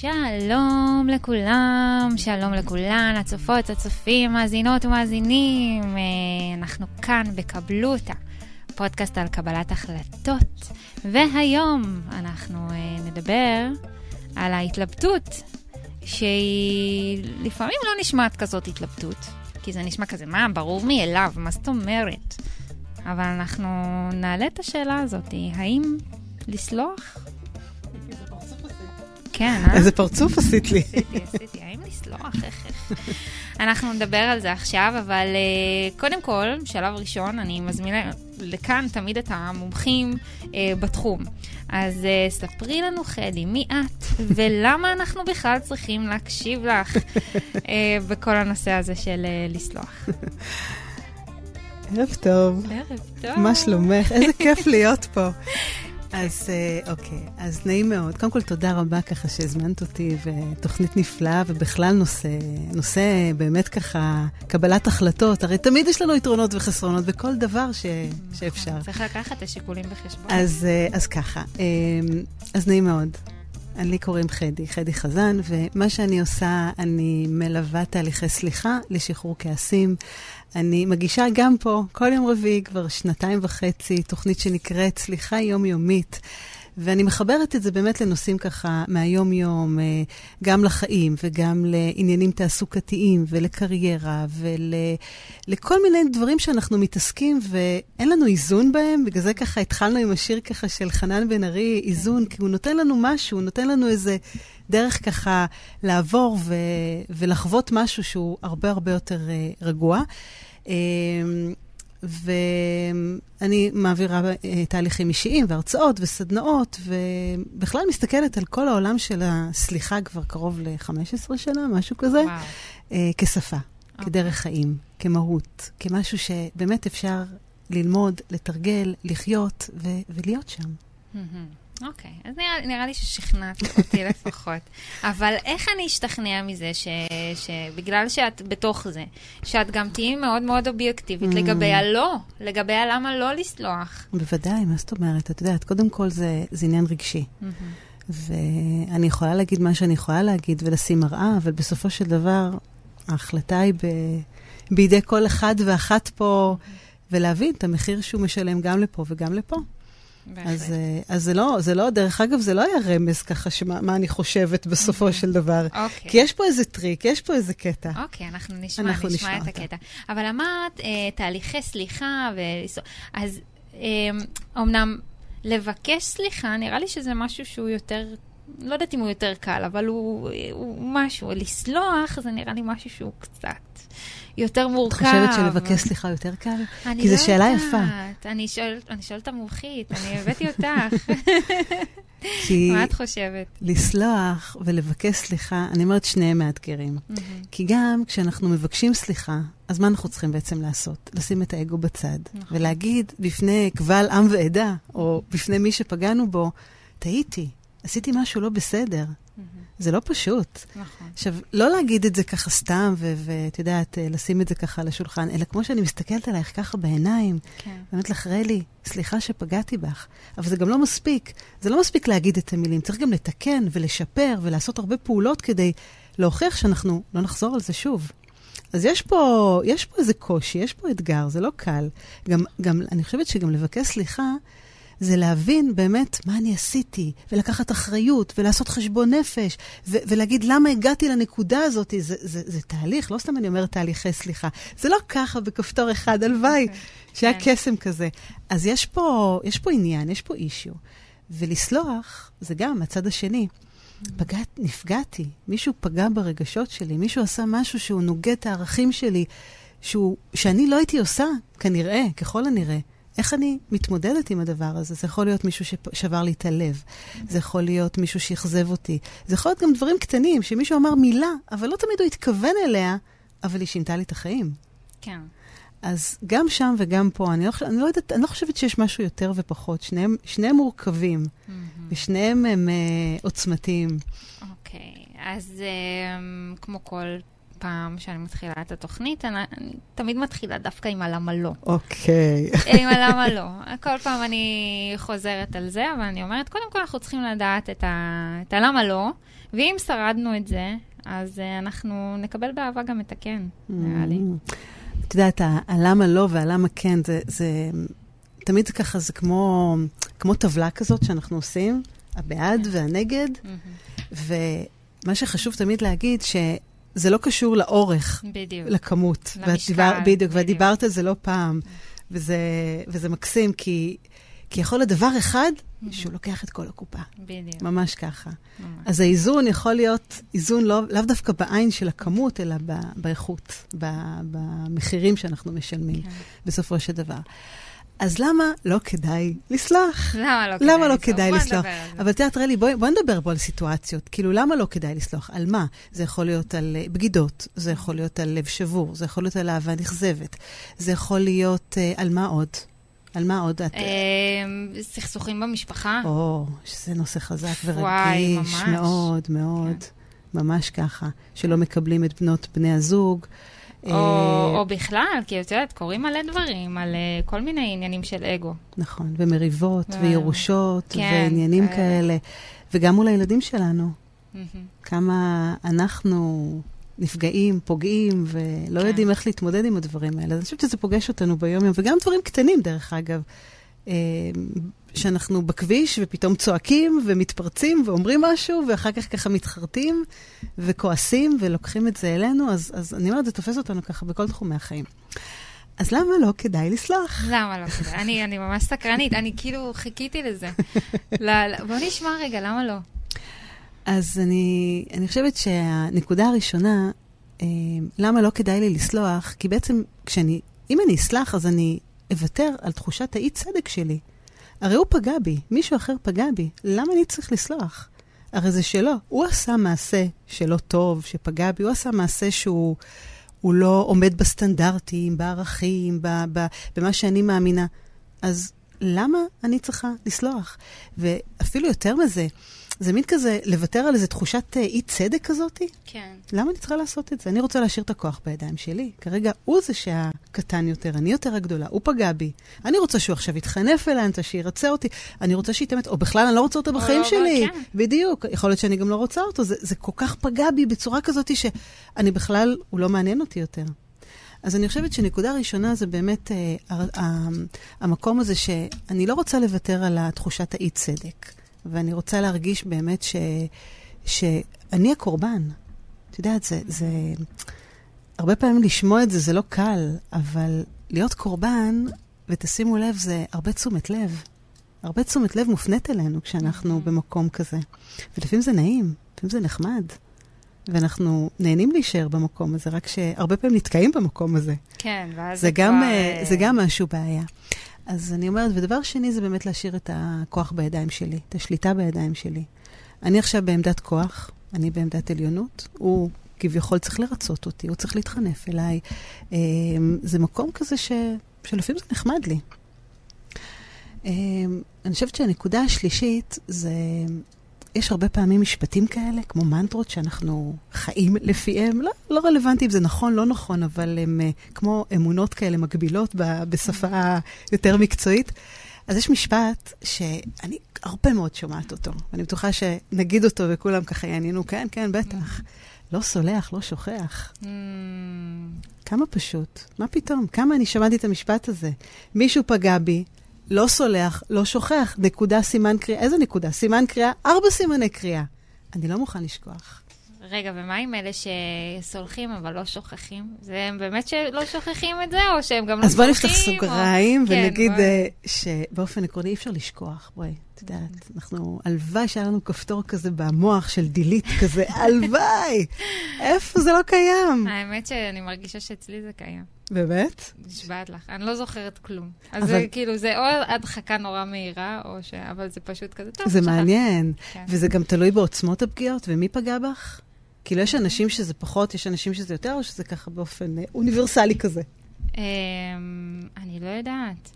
שלום לכולם, שלום לכולן, הצופות, הצופים, מאזינות ומאזינים. אה, אנחנו כאן בקבלו אותה, פודקאסט על קבלת החלטות, והיום אנחנו אה, נדבר על ההתלבטות, שהיא לפעמים לא נשמעת כזאת התלבטות, כי זה נשמע כזה, מה, ברור מאליו, מה זאת אומרת? אבל אנחנו נעלה את השאלה הזאת, האם לסלוח כן, אה? איזה פרצוף עשית לי. עשיתי, עשיתי, האם לסלוח? איך, איך? אנחנו נדבר על זה עכשיו, אבל uh, קודם כל, שלב ראשון, אני מזמינה לכאן תמיד את המומחים uh, בתחום. אז uh, ספרי לנו, חדי, מי את, ולמה אנחנו בכלל צריכים להקשיב לך uh, בכל הנושא הזה של uh, לסלוח. ערב טוב. ערב טוב. מה שלומך? איזה כיף להיות פה. אז אה, אוקיי, אז נעים מאוד. קודם כל, תודה רבה ככה שהזמנת אותי, ותוכנית נפלאה, ובכלל נושא, נושא באמת ככה, קבלת החלטות. הרי תמיד יש לנו יתרונות וחסרונות בכל דבר ש, שאפשר. צריך לקחת את השיקולים בחשבון. אז, אה, אז ככה, אה, אז נעים מאוד. לי קוראים חדי, חדי חזן, ומה שאני עושה, אני מלווה תהליכי סליחה לשחרור כעסים. אני מגישה גם פה, כל יום רביעי, כבר שנתיים וחצי, תוכנית שנקראת סליחה יומיומית. ואני מחברת את זה באמת לנושאים ככה מהיום-יום, אה, גם לחיים וגם לעניינים תעסוקתיים ולקריירה ולכל ול, מיני דברים שאנחנו מתעסקים ואין לנו איזון בהם. בגלל זה ככה התחלנו עם השיר ככה של חנן בן ארי, איזון, כי הוא נותן לנו משהו, הוא נותן לנו איזה דרך ככה לעבור ו, ולחוות משהו שהוא הרבה הרבה יותר אה, רגוע. ואני מעבירה אה, תהליכים אישיים והרצאות וסדנאות, ובכלל מסתכלת על כל העולם של הסליחה כבר קרוב ל-15 שנה, משהו כזה, וואו. אה, כשפה, okay. אוקיי. כדרך חיים, כמהות, כמשהו שבאמת אפשר ללמוד, לתרגל, לחיות ו- ולהיות שם. Mm-hmm. אוקיי, okay, אז נראה, נראה לי ששכנעת אותי לפחות. אבל איך אני אשתכנע מזה ש, שבגלל שאת בתוך זה, שאת גם תהיי מאוד מאוד אובייקטיבית mm. לגבי הלא, לגבי הלמה לא לסלוח? בוודאי, מה זאת אומרת? את יודעת, קודם כל זה, זה עניין רגשי. Mm-hmm. ואני יכולה להגיד מה שאני יכולה להגיד ולשים מראה, אבל בסופו של דבר, ההחלטה היא ב, בידי כל אחד ואחת פה, mm-hmm. ולהבין את המחיר שהוא משלם גם לפה וגם לפה. אז, אה, אז זה, לא, זה לא, דרך אגב, זה לא היה רמז ככה, שמה, מה אני חושבת בסופו. של דבר. אוקיי. כי יש פה איזה טריק, יש פה איזה קטע. אוקיי, אנחנו נשמע, אנחנו נשמע, נשמע את אותה. הקטע. אבל אמרת, אה, תהליכי סליחה, ו... אז אה, אמנם לבקש סליחה, נראה לי שזה משהו שהוא יותר לא יודעת אם הוא יותר קל, אבל הוא, הוא משהו. לסלוח זה נראה לי משהו שהוא קצת יותר מורכב. את חושבת שלבקש סליחה יותר קל? כי זו לא שאלה יודעת. יפה. אני שואלת שואל את המומחית, אני הבאתי אותך. כי מה את חושבת? לסלוח ולבקש סליחה, אני אומרת, שניהם מאתגרים. Mm-hmm. כי גם כשאנחנו מבקשים סליחה, אז מה אנחנו צריכים בעצם לעשות? לשים את האגו בצד, נכון. ולהגיד בפני קבל עם ועדה, או בפני מי שפגענו בו, טעיתי, עשיתי משהו לא בסדר. זה לא פשוט. נכון. עכשיו, לא להגיד את זה ככה סתם, ואת יודעת, אה, לשים את זה ככה על השולחן, אלא כמו שאני מסתכלת עלייך ככה בעיניים, כן. באמת לך, רלי, סליחה שפגעתי בך. אבל זה גם לא מספיק. זה לא מספיק להגיד את המילים, צריך גם לתקן ולשפר ולעשות הרבה פעולות כדי להוכיח שאנחנו לא נחזור על זה שוב. אז יש פה, יש פה איזה קושי, יש פה אתגר, זה לא קל. גם, גם, אני חושבת שגם לבקש סליחה, זה להבין באמת מה אני עשיתי, ולקחת אחריות, ולעשות חשבון נפש, ו- ולהגיד למה הגעתי לנקודה הזאת. זה, זה, זה תהליך, לא סתם אני אומרת תהליכי סליחה. זה לא ככה בכפתור אחד, הלוואי, okay. אוקיי, שהיה כן. קסם כזה. אז יש פה, יש פה עניין, יש פה אישיו. ולסלוח, זה גם הצד השני. פגעת, נפגעתי, מישהו פגע ברגשות שלי, מישהו עשה משהו שהוא נוגד את הערכים שלי, שהוא, שאני לא הייתי עושה, כנראה, ככל הנראה. איך אני מתמודדת עם הדבר הזה? זה יכול להיות מישהו ששבר לי את הלב, זה יכול להיות מישהו שאכזב אותי, זה יכול להיות גם דברים קטנים, שמישהו אמר מילה, אבל לא תמיד הוא התכוון אליה, אבל היא שינתה לי את החיים. כן. אז גם שם וגם פה, אני לא, אני לא יודעת, אני לא חושבת שיש משהו יותר ופחות. שניהם, שניהם מורכבים, mm-hmm. ושניהם הם uh, עוצמתיים. אוקיי, okay. אז um, כמו כל פעם שאני מתחילה את התוכנית, אני, אני תמיד מתחילה דווקא עם הלמה לא. אוקיי. Okay. עם הלמה לא. כל פעם אני חוזרת על זה, אבל אני אומרת, קודם כל אנחנו צריכים לדעת את, ה, את הלמה לא, ואם שרדנו את זה, אז uh, אנחנו נקבל באהבה גם את הכן, נראה לי. את יודעת, הלמה לא והלמה כן, זה, זה תמיד ככה, זה כמו, כמו טבלה כזאת שאנחנו עושים, הבעד כן. והנגד, ומה שחשוב תמיד להגיד, שזה לא קשור לאורך, בדיוק. לכמות. למשקל. דיבר, בדיוק, בדיוק, ואת דיברת על זה לא פעם, וזה, וזה מקסים, כי... כי יכול להיות דבר אחד שהוא לוקח את כל הקופה. בדיוק. ממש ככה. ממש. אז האיזון יכול להיות איזון לא, לאו דווקא בעין של הכמות, אלא ב, באיכות, ב, במחירים שאנחנו משלמים, כן. בסופו של דבר. אז למה לא כדאי לסלוח? למה לא כדאי למה לא כדאי לסלוח? אבל את יודעת, רלי, בואי בוא נדבר פה על סיטואציות. כאילו, למה לא כדאי לסלוח? על מה? זה יכול להיות על uh, בגידות, זה יכול להיות על לב שבור, זה יכול להיות על אהבה נכזבת, זה יכול להיות uh, על מה עוד? על מה עוד את... אמ, סכסוכים במשפחה. או, שזה נושא חזק ורגיש. מאוד, מאוד. כן. ממש ככה. שלא מקבלים את בנות בני הזוג. או, אה, או בכלל, כי את יודעת, קורים מלא דברים על uh, כל מיני עניינים של אגו. נכון, ומריבות, ו... וירושות, כן, ועניינים כאלה. כאלה. וגם מול הילדים שלנו. כמה אנחנו נפגעים, פוגעים, ולא כן. יודעים איך להתמודד עם הדברים האלה. אני חושבת שזה פוגש אותנו ביום-יום, וגם דברים קטנים, דרך אגב. אה, שאנחנו בכביש ופתאום צועקים ומתפרצים ואומרים משהו, ואחר כך ככה מתחרטים וכועסים ולוקחים את זה אלינו, אז, אז אני אומרת, זה תופס אותנו ככה בכל תחומי החיים. אז למה לא כדאי לסלוח? למה לא כדאי? אני, אני ממש סקרנית, אני כאילו חיכיתי לזה. לא, בוא נשמע רגע, למה לא? אז אני, אני חושבת שהנקודה הראשונה, אה, למה לא כדאי לי לסלוח, כי בעצם כשאני, אם אני אסלח, אז אני אוותר על תחושת האי-צדק שלי. הרי הוא פגע בי, מישהו אחר פגע בי, למה אני צריך לסלוח? הרי זה שלו. הוא עשה מעשה שלא טוב, שפגע בי, הוא עשה מעשה שהוא לא עומד בסטנדרטים, בערכים, ב, ב, במה שאני מאמינה. אז למה אני צריכה לסלוח? ואפילו יותר מזה, זה מין כזה לוותר על איזו תחושת אה, אי צדק כזאת? כן. למה אני צריכה לעשות את זה? אני רוצה להשאיר את הכוח בידיים שלי. כרגע הוא זה שהקטן יותר, אני יותר הגדולה, הוא פגע בי. אני רוצה שהוא עכשיו יתחנף אליי, אני רוצה שירצה אותי, אני רוצה שיתאמת, או בכלל אני לא רוצה אותו בחיים לא, שלי. כן. בדיוק, יכול להיות שאני גם לא רוצה אותו. זה, זה כל כך פגע בי בצורה כזאת שאני בכלל, הוא לא מעניין אותי יותר. אז אני חושבת שנקודה ראשונה זה באמת אה, אה, המקום הזה שאני לא רוצה לוותר על תחושת האי-צדק. ואני רוצה להרגיש באמת ש, שאני הקורבן. את יודעת, זה, זה... הרבה פעמים לשמוע את זה זה לא קל, אבל להיות קורבן, ותשימו לב, זה הרבה תשומת לב. הרבה תשומת לב מופנית אלינו כשאנחנו mm-hmm. במקום כזה. ולפעמים זה נעים, לפעמים זה נחמד. ואנחנו נהנים להישאר במקום הזה, רק שהרבה פעמים נתקעים במקום הזה. כן, ואז זה, כבר... אה, זה גם משהו בעיה. אז אני אומרת, ודבר שני זה באמת להשאיר את הכוח בידיים שלי, את השליטה בידיים שלי. אני עכשיו בעמדת כוח, אני בעמדת עליונות, הוא כביכול צריך לרצות אותי, הוא צריך להתחנף אליי. אמ, זה מקום כזה ש... שלפעמים זה נחמד לי. אמ, אני חושבת שהנקודה השלישית זה יש הרבה פעמים משפטים כאלה, כמו מנטרות שאנחנו חיים לפיהם. לא, לא רלוונטי אם זה נכון, לא נכון, אבל הם uh, כמו אמונות כאלה מקבילות ב, בשפה יותר מקצועית. אז יש משפט שאני הרבה מאוד שומעת אותו, ואני בטוחה שנגיד אותו וכולם ככה יעניינו, כן, כן, בטח. לא סולח, לא שוכח. Mm. כמה פשוט. מה פתאום? כמה אני שמעתי את המשפט הזה? מישהו פגע בי, לא סולח, לא שוכח. נקודה, סימן קריאה. איזה נקודה? סימן קריאה, ארבע סימני קריאה. אני לא מוכן לשכוח. רגע, ומה עם אלה שסולחים אבל לא שוכחים? זה הם באמת שלא שוכחים את זה, או שהם גם לא סולחים? אז בוא נפתח סוגריים או... ונגיד כן, בוא... שבאופן עקרוני אי אפשר לשכוח. בואי, את יודעת, אנחנו, הלוואי שהיה לנו כפתור כזה במוח של דילית כזה, הלוואי! איפה זה לא קיים? האמת שאני מרגישה שאצלי זה קיים. באמת? נשבעת לך. אני לא זוכרת כלום. אז אבל... זה כאילו, זה או הדחקה נורא מהירה, או ש... אבל זה פשוט כזה טוב. זה מעניין. כן. וזה גם תלוי בעוצמות הפגיעות, ומי פגע בך? כאילו, יש אנשים שזה פחות, יש אנשים שזה יותר, או שזה ככה באופן אה, אוניברסלי כזה? אמ, אני לא יודעת.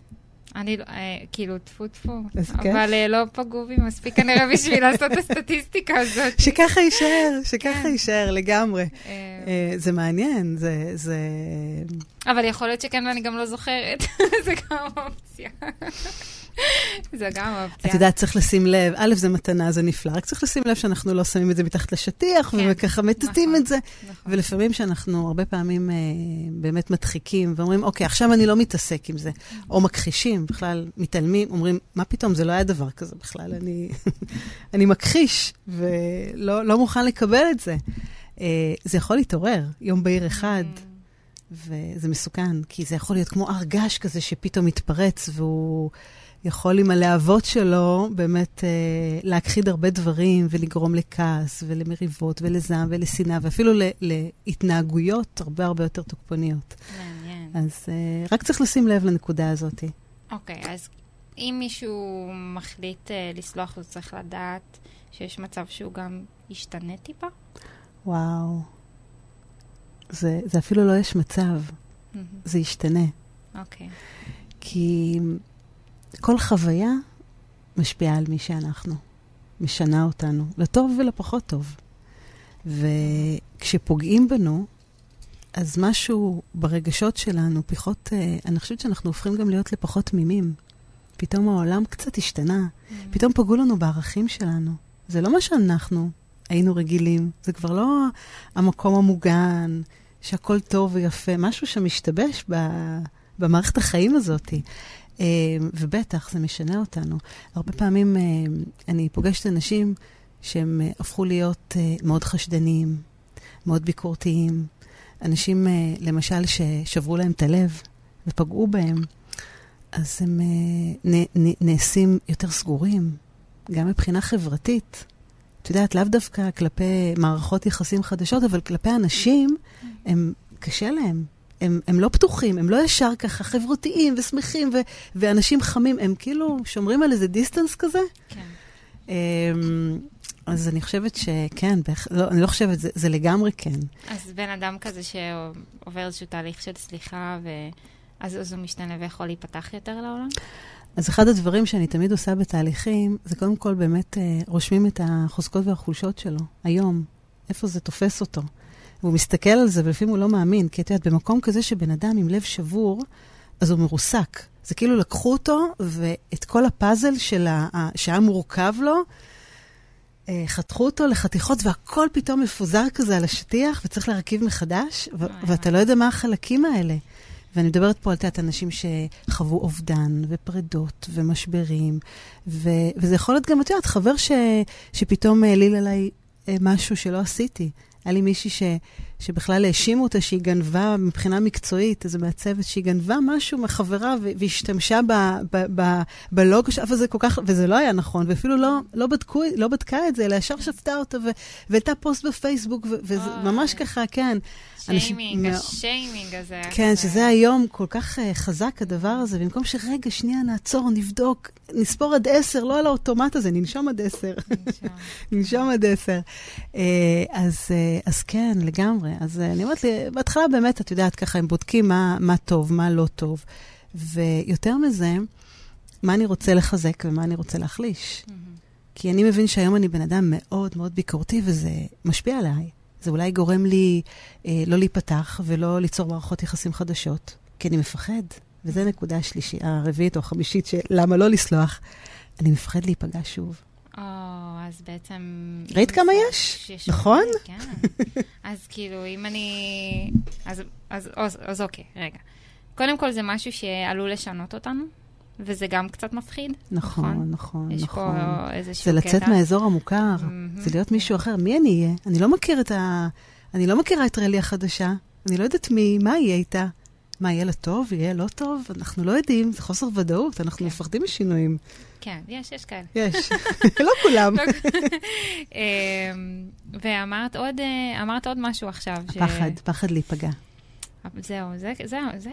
אני, לא, אה, כאילו, טפו טפו. אבל אה, לא פגעו בי מספיק כנראה בשביל לעשות את הסטטיסטיקה הזאת. שככה יישאר, שככה כן. יישאר לגמרי. אה, זה מעניין, זה, זה... אבל יכול להיות שכן ואני גם לא זוכרת, זה גם אופציה. זה גם אופציה. את יודעת, צריך לשים לב, א', זה מתנה, זה נפלא, רק צריך לשים לב שאנחנו לא שמים את זה מתחת לשטיח, כן, וככה מטאטאים נכון, את זה. נכון. ולפעמים שאנחנו הרבה פעמים אה, באמת מדחיקים, ואומרים, אוקיי, עכשיו אני לא מתעסק עם זה. או מכחישים, בכלל מתעלמים, אומרים, מה פתאום, זה לא היה דבר כזה בכלל, אני, אני מכחיש, ולא לא מוכן לקבל את זה. אה, זה יכול להתעורר יום בהיר אחד. Mm. וזה מסוכן, כי זה יכול להיות כמו הר געש כזה שפתאום מתפרץ, והוא יכול עם הלהבות שלו באמת אה, להכחיד הרבה דברים ולגרום לכעס ולמריבות ולזעם ולשנאה, ואפילו ל- להתנהגויות הרבה הרבה יותר תוקפניות. מעניין. אז אה, רק צריך לשים לב לנקודה הזאת. אוקיי, אז אם מישהו מחליט אה, לסלוח, הוא צריך לדעת שיש מצב שהוא גם ישתנה טיפה? וואו. זה, זה אפילו לא יש מצב, mm-hmm. זה ישתנה. אוקיי. Okay. כי כל חוויה משפיעה על מי שאנחנו, משנה אותנו, לטוב ולפחות טוב. וכשפוגעים בנו, אז משהו ברגשות שלנו, פחות, אה, אני חושבת שאנחנו הופכים גם להיות לפחות תמימים. פתאום העולם קצת השתנה, mm-hmm. פתאום פגעו לנו בערכים שלנו. זה לא מה שאנחנו היינו רגילים, זה כבר לא המקום המוגן, שהכל טוב ויפה, משהו שמשתבש ב, במערכת החיים הזאת. אה, ובטח, זה משנה אותנו. הרבה פעמים אה, אני פוגשת אנשים שהם אה, הפכו להיות מאוד חשדניים, מאוד ביקורתיים. אנשים, למשל, ששברו להם את הלב ופגעו בהם, אז הם נעשים יותר סגורים, גם מבחינה חברתית. את יודעת, לאו דווקא כלפי מערכות יחסים חדשות, אבל כלפי אנשים, הם, קשה להם. הם, הם לא פתוחים, הם לא ישר ככה חברותיים ושמחים ו, ואנשים חמים, הם כאילו שומרים על איזה דיסטנס כזה. כן. אמ, אז אני חושבת שכן, בח... לא, אני לא חושבת, זה, זה לגמרי כן. אז בן אדם כזה שעובר איזשהו תהליך של סליחה, ואז אז הוא משתנה ויכול להיפתח יותר לעולם? אז אחד הדברים שאני תמיד עושה בתהליכים, זה קודם כל באמת אה, רושמים את החוזקות והחולשות שלו, היום, איפה זה תופס אותו. והוא מסתכל על זה, ולפעמים הוא לא מאמין, כי את יודעת, במקום כזה שבן אדם עם לב שבור, אז הוא מרוסק. זה כאילו לקחו אותו, ואת כל הפאזל שלה, שהיה מורכב לו, אה, חתכו אותו לחתיכות, והכל פתאום מפוזר כזה על השטיח, וצריך להרכיב מחדש, ו- ואתה לא יודע מה החלקים האלה. ואני מדברת פה על תת אנשים שחוו אובדן ופרדות ומשברים, ו- וזה יכול להיות גם, את יודעת, חבר ש- שפתאום העליל עליי אה, משהו שלא עשיתי. היה לי מישהי ש, שבכלל האשימו אותה שהיא גנבה מבחינה מקצועית, איזו מעצבת שהיא גנבה משהו מחברה והשתמשה ב, ב, ב, בלוגו, וזה כל כך, וזה לא היה נכון, ואפילו לא, לא, בדקו, לא בדקה את זה, אלא ישר שפטה אותה והעלתה פוסט בפייסבוק, וזה ממש ככה, כן. שיימינג, השיימינג הזה. כן, שזה היום כל כך uh, חזק, הדבר הזה, במקום שרגע, שנייה, נעצור, נבדוק, נספור עד עשר, לא על האוטומט הזה, ננשום עד עשר. ננשום עד עשר. Uh, אז, uh, אז כן, לגמרי. אז uh, אני אומרת לי, בהתחלה באמת, את יודעת, ככה, הם בודקים מה, מה טוב, מה לא טוב. ויותר מזה, מה אני רוצה לחזק ומה אני רוצה להחליש. כי אני מבין שהיום אני בן אדם מאוד מאוד ביקורתי, וזה משפיע עליי. זה אולי גורם לי אה, לא להיפתח ולא ליצור מערכות יחסים חדשות, כי אני מפחד. וזו נקודה השלישית, הרביעית או החמישית, של למה לא לסלוח? אני מפחד להיפגע שוב. או, אז בעצם... ראית כמה יש? יש נכון? כן. אז כאילו, אם אני... אז, אז, אז, אז אוקיי, רגע. קודם כל, זה משהו שעלול לשנות אותנו, וזה גם קצת מפחיד. נכון, נכון, נכון. יש נכון. פה איזשהו קטע. זה לצאת מהאזור המוכר, mm-hmm. זה להיות מישהו אחר. מי אני אהיה? אני לא מכיר את ה... אני לא מכירה את רלי החדשה, אני לא יודעת מי, מה יהיה איתה. מה, יהיה לה טוב, יהיה לא טוב? אנחנו לא יודעים, זה חוסר ודאות, אנחנו כן. מפחדים משינויים. כן, יש, יש כאלה. יש, לא כולם. לא אמ, ואמרת עוד, אה, עוד משהו עכשיו. הפחד, ש... פחד להיפגע. זהו, זה, זהו, זה...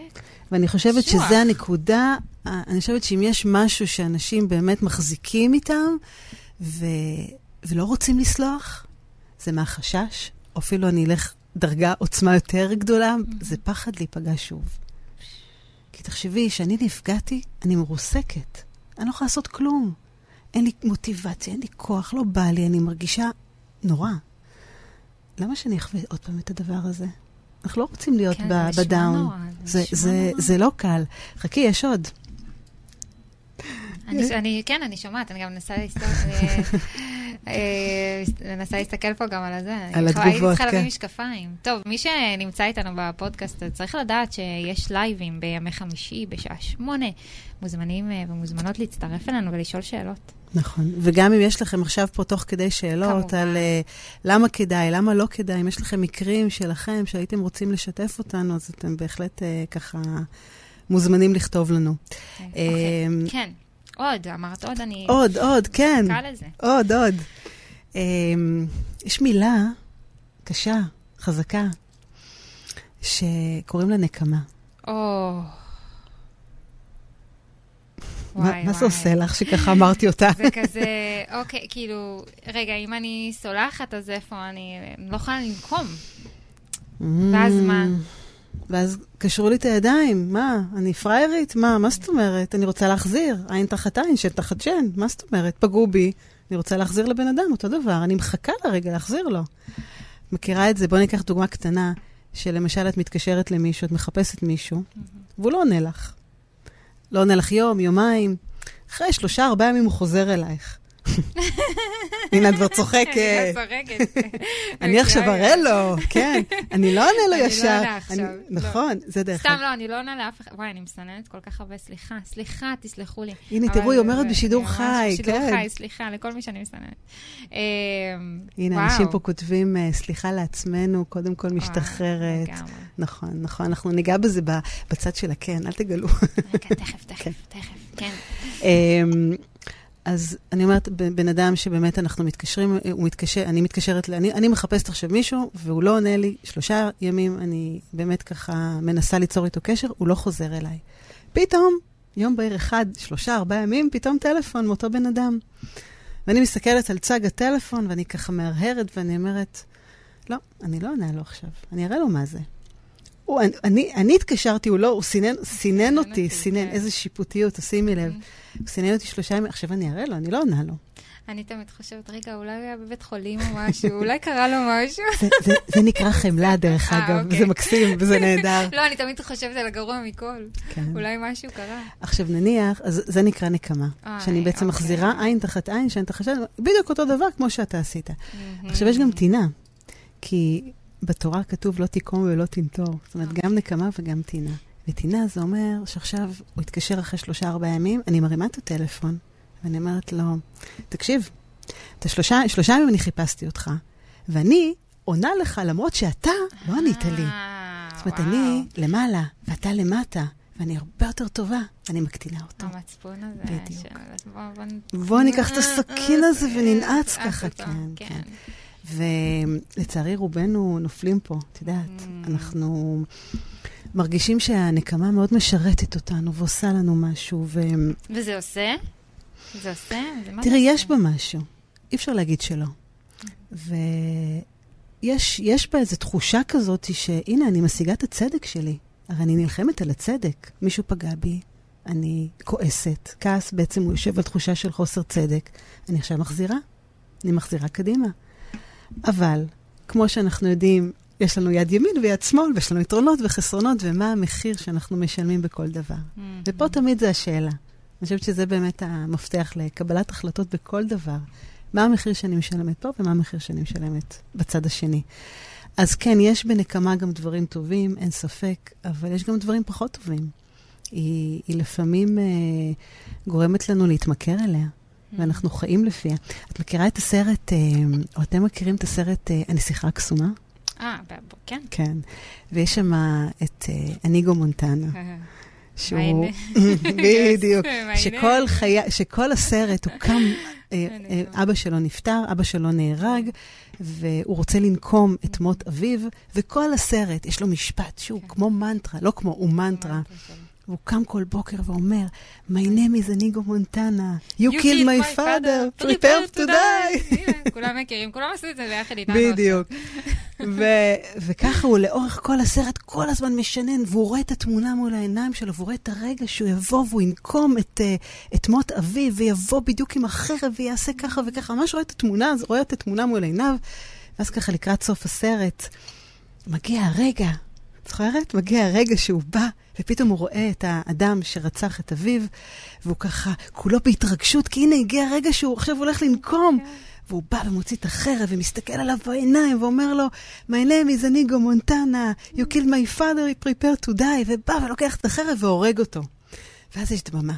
ואני חושבת שוח. שזה הנקודה, אני חושבת שאם יש משהו שאנשים באמת מחזיקים איתם ו... ולא רוצים לסלוח, זה מהחשש, או אפילו אני אלך דרגה עוצמה יותר גדולה, mm-hmm. זה פחד להיפגע שוב. כי תחשבי, כשאני נפגעתי, אני מרוסקת. אני לא יכולה לעשות כלום. אין לי מוטיבציה, אין לי כוח, לא בא לי, אני מרגישה נורא. למה שאני אחווה עוד פעם את הדבר הזה? אנחנו לא רוצים להיות כן, בדאון. זה, זה, זה, זה לא קל. חכי, יש עוד. אני, כן, אני שומעת, אני גם מנסה להסתכל פה גם על זה. על התגובות, כן. הייתי צריכה להביא משקפיים. טוב, מי שנמצא איתנו בפודקאסט, צריך לדעת שיש לייבים בימי חמישי בשעה שמונה. מוזמנים ומוזמנות להצטרף אלינו ולשאול שאלות. נכון, וגם אם יש לכם עכשיו פה תוך כדי שאלות על uh, למה כדאי, למה לא כדאי, אם יש לכם מקרים שלכם שהייתם רוצים לשתף אותנו, אז אתם בהחלט uh, ככה מוזמנים לכתוב לנו. Okay. Uh, okay. כן, עוד, אמרת עוד, אני... עוד, עוד, כן. קל לזה. עוד, עוד. Uh, יש מילה קשה, חזקה, שקוראים לה נקמה. או... Oh. וואי, מה זה עושה לך שככה אמרתי אותה? זה כזה, אוקיי, כאילו, רגע, אם אני סולחת, אז איפה אני לא יכולה לנקום. ואז מה? ואז קשרו לי את הידיים, מה, אני פריירית? מה, מה זאת אומרת? אני רוצה להחזיר, עין תחת עין, שן תחת שן, מה זאת אומרת? פגעו בי, אני רוצה להחזיר לבן אדם, אותו דבר, אני מחכה לרגע להחזיר לו. מכירה את זה? בואי ניקח דוגמה קטנה, שלמשל את מתקשרת למישהו, את מחפשת מישהו, והוא לא עונה לך. לא עונה לך יום, יומיים. אחרי שלושה, ארבעה ימים הוא חוזר אלייך. הנה, את כבר צוחקת. אני עכשיו אראה לו, כן. אני לא אענה לו ישר. אני לא עונה עכשיו. נכון, זה דרך סתם לא, אני לא עונה לאף אחד. וואי, אני מסננת כל כך הרבה, סליחה. סליחה, תסלחו לי. הנה, תראו, היא אומרת בשידור חי, כן. בשידור חי, סליחה, לכל מי שאני מסננת. הנה, אנשים פה כותבים, סליחה לעצמנו, קודם כל משתחררת. נכון, נכון, אנחנו ניגע בזה בצד של הכן, אל תגלו. רגע, תכף, תכף, תכף, כן. אז אני אומרת, בן אדם שבאמת אנחנו מתקשרים, הוא מתקשר, אני מתקשרת, אני, אני מחפשת עכשיו מישהו, והוא לא עונה לי, שלושה ימים אני באמת ככה מנסה ליצור איתו קשר, הוא לא חוזר אליי. פתאום, יום בהיר אחד, שלושה, ארבעה ימים, פתאום טלפון מאותו בן אדם. ואני מסתכלת על צג הטלפון, ואני ככה מהרהרת, ואני אומרת, לא, אני לא עונה לו עכשיו, אני אראה לו מה זה. הוא, אני, אני, התקשרתי, הוא לא, הוא סינן, סינן אותי, סינן, כן. איזה שיפוטיות, תשימי לב. הוא סינן אותי שלושה ימים, עכשיו אני אראה לו, אני לא עונה לו. אני תמיד חושבת, רגע, אולי הוא היה בבית חולים או משהו, אולי קרה לו משהו. זה, נקרא חמלה, דרך אגב, אוקיי. זה מקסים וזה נהדר. לא, אני תמיד חושבת על הגרוע מכל. כן. אולי משהו קרה. עכשיו, נניח, אז זה נקרא נקמה. שאני בעצם אוקיי. מחזירה עין תחת עין, שאני עין, בדיוק אותו דבר כמו שאתה עשית. עכשיו, יש גם טינה, כי בתורה כתוב לא תיקום ולא תנטור. זאת אומרת, גם נקמה וגם טינה. וטינה זה אומר שעכשיו הוא התקשר אחרי שלושה-ארבעה ימים, אני מרימה את הטלפון, ואני אומרת לו, תקשיב, אתה שלושה, שלושה ימים אני חיפשתי אותך, ואני עונה לך למרות שאתה לא ענית לי. זאת אומרת, אני למעלה, ואתה למטה. ואני הרבה יותר טובה, אני מקטינה אותו. המצפון הזה. בדיוק. בואו ניקח את הסכין הזה וננעץ ככה, כן, כן. ולצערי רובנו נופלים פה, את יודעת, mm. אנחנו מרגישים שהנקמה מאוד משרתת אותנו ועושה לנו משהו. ו... וזה עושה? זה עושה? תראי, יש בה משהו. אי אפשר להגיד שלא. ויש בה איזו תחושה כזאת שהנה, אני משיגה את הצדק שלי. הרי אני נלחמת על הצדק. מישהו פגע בי, אני כועסת. כעס בעצם הוא יושב על תחושה של חוסר צדק. אני עכשיו מחזירה. אני מחזירה קדימה. אבל, כמו שאנחנו יודעים, יש לנו יד ימין ויד שמאל, ויש לנו יתרונות וחסרונות, ומה המחיר שאנחנו משלמים בכל דבר. Mm-hmm. ופה תמיד זה השאלה. אני חושבת שזה באמת המפתח לקבלת החלטות בכל דבר. מה המחיר שאני משלמת פה ומה המחיר שאני משלמת בצד השני. אז כן, יש בנקמה גם דברים טובים, אין ספק, אבל יש גם דברים פחות טובים. היא, היא לפעמים אה, גורמת לנו להתמכר אליה. ואנחנו חיים לפיה. את מכירה את הסרט, אה, או אתם מכירים את הסרט אה, הנסיכה הקסומה? אה, כן. כן. ויש שם את אה, אניגו מונטנה. שהוא, בדיוק, שכל, חי... שכל הסרט הוא קם, אבא שלו נפטר, אבא שלו נהרג, והוא רוצה לנקום את מות אביו, וכל הסרט, יש לו משפט שהוא כן. כמו מנטרה, לא כמו, הוא מנטרה. והוא קם כל בוקר ואומר, My name is Anigo Montana, you killed my father, prepare to die. כולם מכירים, כולם עשו את זה ביחד איתנו. בדיוק. וככה הוא לאורך כל הסרט כל הזמן משנן, והוא רואה את התמונה מול העיניים שלו, והוא רואה את הרגע שהוא יבוא והוא ינקום אה, את מות אביו, ויבוא בדיוק עם החרב ויעשה ככה וככה. ממש רואה את התמונה, אז רואה את התמונה מול עיניו, ואז ככה לקראת סוף הסרט, מגיע הרגע זוכרת? מגיע הרגע שהוא בא, ופתאום הוא רואה את האדם שרצח את אביו, והוא ככה, כולו בהתרגשות, כי הנה הגיע הרגע שהוא עכשיו הולך לנקום. כן. והוא בא ומוציא את החרב ומסתכל עליו בעיניים ואומר לו, My name is אניגו מונטנה, you killed my father, he prepared to die, ובא ולוקח את החרב והורג אותו. ואז יש דממה.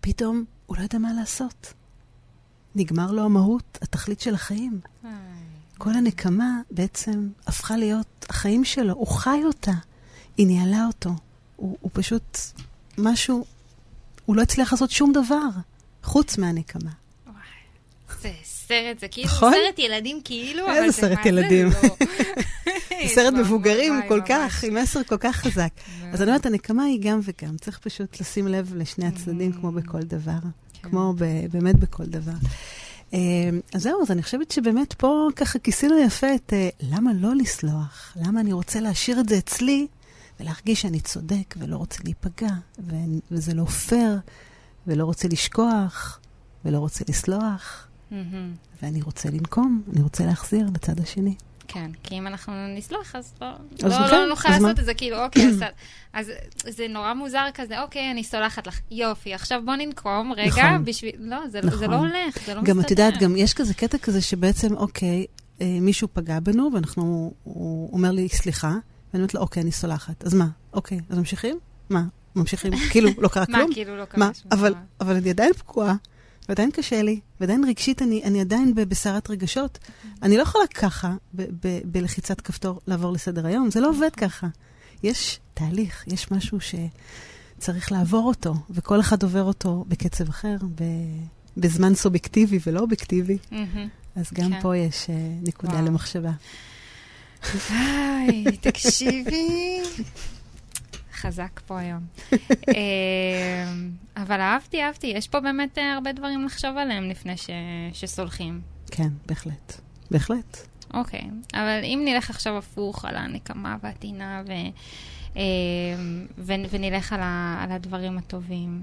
פתאום הוא לא יודע מה לעשות. נגמר לו המהות, התכלית של החיים. כל הנקמה בעצם הפכה להיות החיים שלו, הוא חי אותה, היא ניהלה אותו. הוא, הוא פשוט משהו, הוא לא הצליח לעשות שום דבר חוץ מהנקמה. זה סרט, זה כאילו נכון? סרט ילדים כאילו, אבל זה סרט ילדים? זה לא. סרט מבוגרים כל כך, עם מסר כל כך חזק. אז אני אומרת, הנקמה היא גם וגם. צריך פשוט לשים לב לשני הצדדים, כמו בכל דבר. כן. כמו באמת בכל דבר. אה, אז זהו, אז אני חושבת שבאמת פה ככה כיסינו יפה את אה, למה לא לסלוח, למה אני רוצה להשאיר את זה אצלי ולהרגיש שאני צודק ולא רוצה להיפגע, וזה לא פייר, ולא רוצה לשכוח, ולא רוצה לסלוח, ואני רוצה לנקום, אני רוצה להחזיר לצד השני. כן, כי אם אנחנו נסלוח, אז לא, אז לא, כן, לא נוכל לעשות מה? את זה, כאילו, אוקיי, אז, אז זה נורא מוזר כזה, אוקיי, אני סולחת לך, יופי, עכשיו בוא ננקום רגע, נכון, בשביל, לא, זה, נכון. זה לא הולך, זה לא מסתדר. גם את יודעת, גם יש כזה קטע כזה שבעצם, אוקיי, אה, מישהו פגע בנו, ואנחנו, הוא אומר לי, סליחה, ואני אומרת לו, אוקיי, אני סולחת. אז מה? אוקיי, אז ממשיכים? מה? ממשיכים? כאילו, לא קרה כלום? מה, כאילו לא קרה שום דבר? אבל אני עדיין פגועה. ועדיין קשה לי, ועדיין רגשית, אני, אני עדיין בסערת רגשות. אני לא יכולה ככה, בלחיצת כפתור, לעבור לסדר היום. זה לא עובד ככה. יש תהליך, יש משהו שצריך לעבור אותו, וכל אחד עובר אותו בקצב אחר, ב, בזמן סובייקטיבי ולא אובייקטיבי. אז גם כן. פה יש uh, נקודה וואו. למחשבה. היי, תקשיבי. חזק פה היום. אמ, אבל אהבתי, אהבתי. יש פה באמת אה, הרבה דברים לחשוב עליהם לפני ש... שסולחים. כן, בהחלט. בהחלט. אוקיי, אבל אם נלך עכשיו הפוך על הנקמה והטינה ו... אמ, ו... ונלך על, ה... על הדברים הטובים.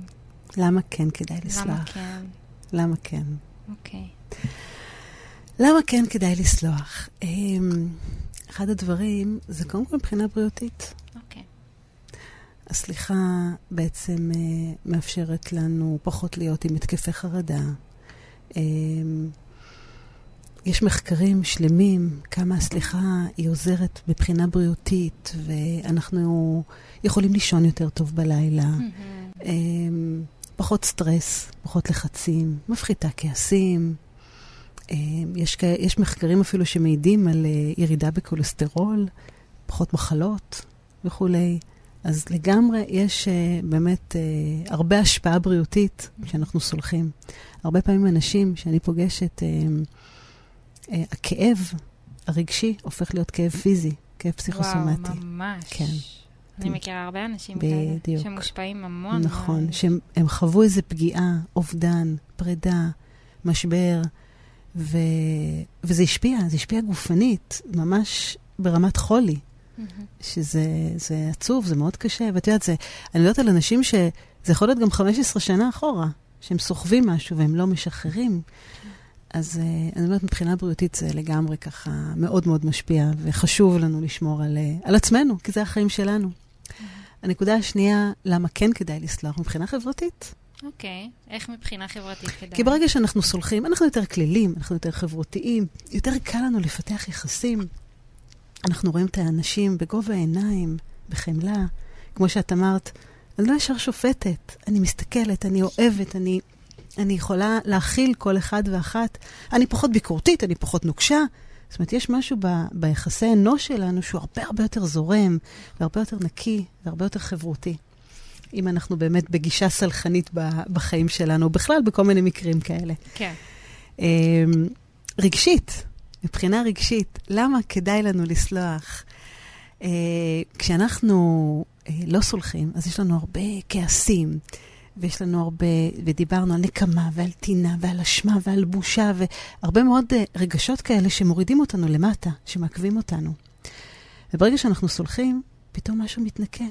למה כן כדאי לסלוח? למה כן? למה כן? אוקיי. למה כן כדאי לסלוח? אמ, אחד הדברים זה קודם כל מבחינה בריאותית. הסליחה בעצם uh, מאפשרת לנו פחות להיות עם התקפי חרדה. Um, יש מחקרים שלמים כמה הסליחה היא עוזרת מבחינה בריאותית, ואנחנו יכולים לישון יותר טוב בלילה. Mm-hmm. פחות סטרס, פחות לחצים, מפחיתה כעסים. Um, יש, יש מחקרים אפילו שמעידים על uh, ירידה בכולסטרול, פחות מחלות וכולי. אז לגמרי יש uh, באמת uh, הרבה השפעה בריאותית כשאנחנו סולחים. הרבה פעמים אנשים שאני פוגשת, uh, uh, הכאב הרגשי הופך להיות כאב פיזי, כאב פסיכוסומטי. וואו, ממש. כן. אני מכירה הרבה אנשים בדיוק. כאלה שמושפעים המון. נכון, שהם חוו איזו פגיעה, אובדן, פרידה, משבר, ו... וזה השפיע, זה השפיע גופנית, ממש ברמת חולי. שזה עצוב, זה מאוד קשה. ואת יודעת, זה, אני יודעת על אנשים שזה יכול להיות גם 15 שנה אחורה, שהם סוחבים משהו והם לא משחררים. אז uh, אני אומרת, מבחינה בריאותית זה לגמרי ככה מאוד מאוד משפיע, וחשוב לנו לשמור על, uh, על עצמנו, כי זה החיים שלנו. הנקודה השנייה, למה כן כדאי לסלוח? מבחינה חברתית. אוקיי, okay. איך מבחינה חברתית כדאי? כי ברגע שאנחנו סולחים, אנחנו יותר כלילים, אנחנו יותר חברותיים, יותר קל לנו לפתח יחסים. אנחנו רואים את האנשים בגובה העיניים, בחמלה. כמו שאת אמרת, אני לא ישר שופטת, אני מסתכלת, אני אוהבת, אני, אני יכולה להכיל כל אחד ואחת. אני פחות ביקורתית, אני פחות נוקשה. זאת אומרת, יש משהו ב, ביחסי אנוש שלנו שהוא הרבה הרבה יותר זורם, והרבה יותר נקי, והרבה יותר חברותי. אם אנחנו באמת בגישה סלחנית בחיים שלנו, בכלל בכל מיני מקרים כאלה. כן. אמ, רגשית, מבחינה רגשית, למה כדאי לנו לסלוח? Uh, כשאנחנו uh, לא סולחים, אז יש לנו הרבה כעסים, ויש לנו הרבה, ודיברנו על נקמה ועל טינה ועל אשמה ועל בושה, והרבה מאוד uh, רגשות כאלה שמורידים אותנו למטה, שמעכבים אותנו. וברגע שאנחנו סולחים, פתאום משהו מתנקה.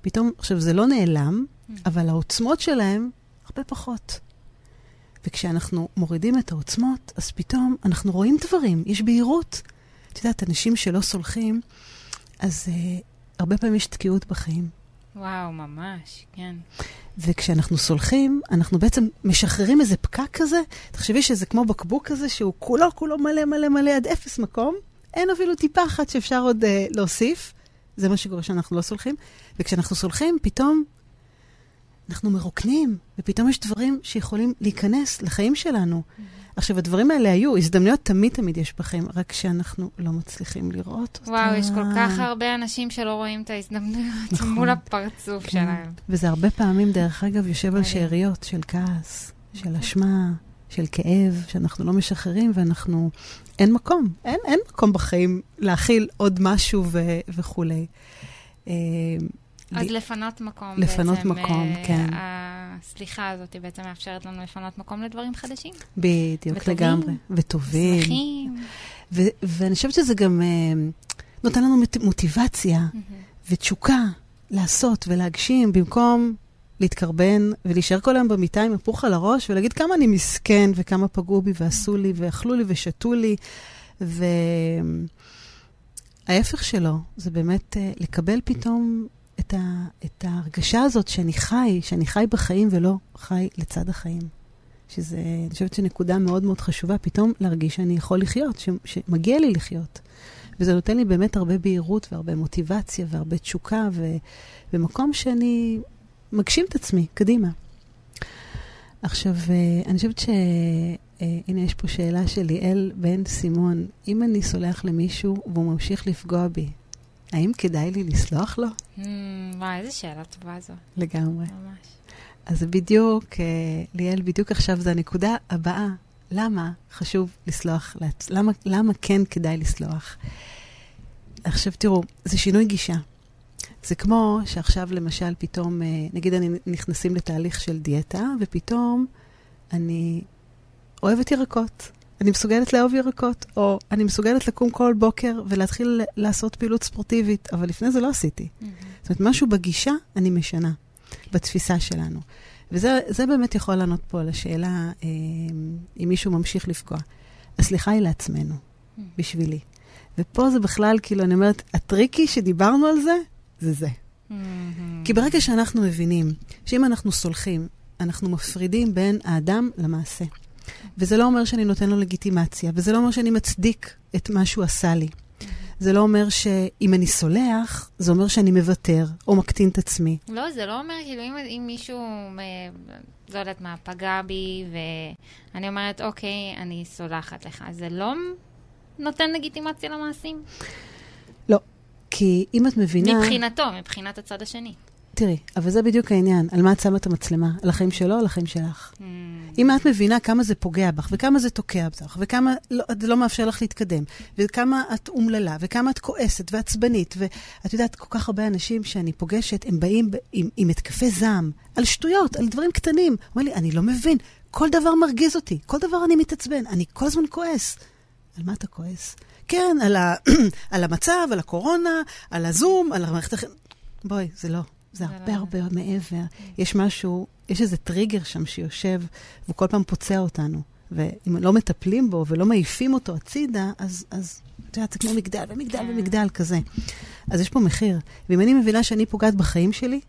פתאום, עכשיו, זה לא נעלם, mm. אבל העוצמות שלהם הרבה פחות. וכשאנחנו מורידים את העוצמות, אז פתאום אנחנו רואים דברים, יש בהירות. את יודעת, אנשים שלא סולחים, אז uh, הרבה פעמים יש תקיעות בחיים. וואו, ממש, כן. וכשאנחנו סולחים, אנחנו בעצם משחררים איזה פקק כזה. תחשבי שזה כמו בקבוק כזה, שהוא כולו כולו מלא מלא מלא עד אפס מקום. אין אפילו טיפה אחת שאפשר עוד uh, להוסיף. זה מה שקורה כשאנחנו לא סולחים. וכשאנחנו סולחים, פתאום אנחנו מרוקנים, ופתאום יש דברים שיכולים להיכנס לחיים שלנו. Mm-hmm. עכשיו, הדברים האלה היו, הזדמנויות תמיד תמיד יש בחיים, רק שאנחנו לא מצליחים לראות אותם. וואו, יש כל כך הרבה אנשים שלא רואים את ההזדמנויות נכון. מול הפרצוף כן. שלהם. וזה הרבה פעמים, דרך אגב, יושב על שאריות של כעס, של אשמה, של כאב, שאנחנו לא משחררים, ואנחנו... אין מקום, אין, אין מקום בחיים להכיל עוד משהו ו- וכולי. אה, אז לפנות מקום לפנות בעצם. מקום, uh, כן. הסליחה הזאת היא בעצם מאפשרת לנו לפנות מקום לדברים חדשים. בדיוק, וטובים, לגמרי. וטובים. שמחים. ו- ואני חושבת שזה גם uh, נותן לנו מוטיבציה mm-hmm. ותשוקה לעשות ולהגשים, במקום להתקרבן ולהישאר כל היום במיטה עם הפוך על הראש ולהגיד כמה אני מסכן וכמה פגעו בי ועשו לי ואכלו לי ושתו לי. וההפך שלו, זה באמת uh, לקבל פתאום את, ה, את ההרגשה הזאת שאני חי, שאני חי בחיים ולא חי לצד החיים. שזה, אני חושבת שנקודה מאוד מאוד חשובה, פתאום להרגיש שאני יכול לחיות, ש, שמגיע לי לחיות. וזה נותן לי באמת הרבה בהירות והרבה מוטיבציה והרבה תשוקה, ו, ומקום שאני מגשים את עצמי, קדימה. עכשיו, אה, אני חושבת ש... אה, הנה, יש פה שאלה של ליאל בן סימון. אם אני סולח למישהו והוא ממשיך לפגוע בי, האם כדאי לי לסלוח לו? Mm, וואי, איזה שאלה טובה זו. לגמרי. ממש. אז בדיוק, אה, ליאל, בדיוק עכשיו זו הנקודה הבאה. למה חשוב לסלוח? למה, למה כן כדאי לסלוח? עכשיו תראו, זה שינוי גישה. זה כמו שעכשיו למשל פתאום, אה, נגיד אני נכנסים לתהליך של דיאטה, ופתאום אני אוהבת ירקות. אני מסוגלת לאהוב ירקות, או אני מסוגלת לקום כל בוקר ולהתחיל לעשות פעילות ספורטיבית, אבל לפני זה לא עשיתי. Mm-hmm. זאת אומרת, משהו בגישה אני משנה, בתפיסה שלנו. וזה באמת יכול לענות פה על השאלה אה, אם מישהו ממשיך לפגוע. הסליחה היא לעצמנו, mm-hmm. בשבילי. ופה זה בכלל, כאילו, אני אומרת, הטריקי שדיברנו על זה, זה זה. Mm-hmm. כי ברגע שאנחנו מבינים שאם אנחנו סולחים, אנחנו מפרידים בין האדם למעשה. וזה לא אומר שאני נותן לו לגיטימציה, וזה לא אומר שאני מצדיק את מה שהוא עשה לי. זה לא אומר שאם אני סולח, זה אומר שאני מוותר או מקטין את עצמי. לא, זה לא אומר, כאילו, אם, אם מישהו, לא יודעת מה, פגע בי, ואני אומרת, אוקיי, אני סולחת לך, זה לא נותן לגיטימציה למעשים? לא, כי אם את מבינה... מבחינתו, מבחינת הצד השני. תראי, אבל זה בדיוק העניין. על מה את שמה את המצלמה? על החיים שלו או על החיים שלך? Mm. אם את מבינה כמה זה פוגע בך, וכמה זה תוקע בך, וכמה לא, זה לא מאפשר לך להתקדם, וכמה את אומללה, וכמה את כועסת ועצבנית, ואת יודעת, כל כך הרבה אנשים שאני פוגשת, הם באים עם, עם התקפי זעם, על שטויות, על דברים קטנים. אומר לי, אני לא מבין, כל דבר מרגיז אותי, כל דבר אני מתעצבן, אני כל הזמן כועס. על מה אתה כועס? כן, על, ה, על המצב, על הקורונה, על הזום, על המערכת. בואי, זה לא. זה הרבה לא... הרבה מעבר. יש משהו, יש איזה טריגר שם שיושב, והוא כל פעם פוצע אותנו. ואם לא מטפלים בו ולא מעיפים אותו הצידה, אז, אז את יודעת, זה כמו מגדל ומגדל כן. ומגדל כזה. אז יש פה מחיר. ואם אני מבינה שאני פוגעת בחיים שלי,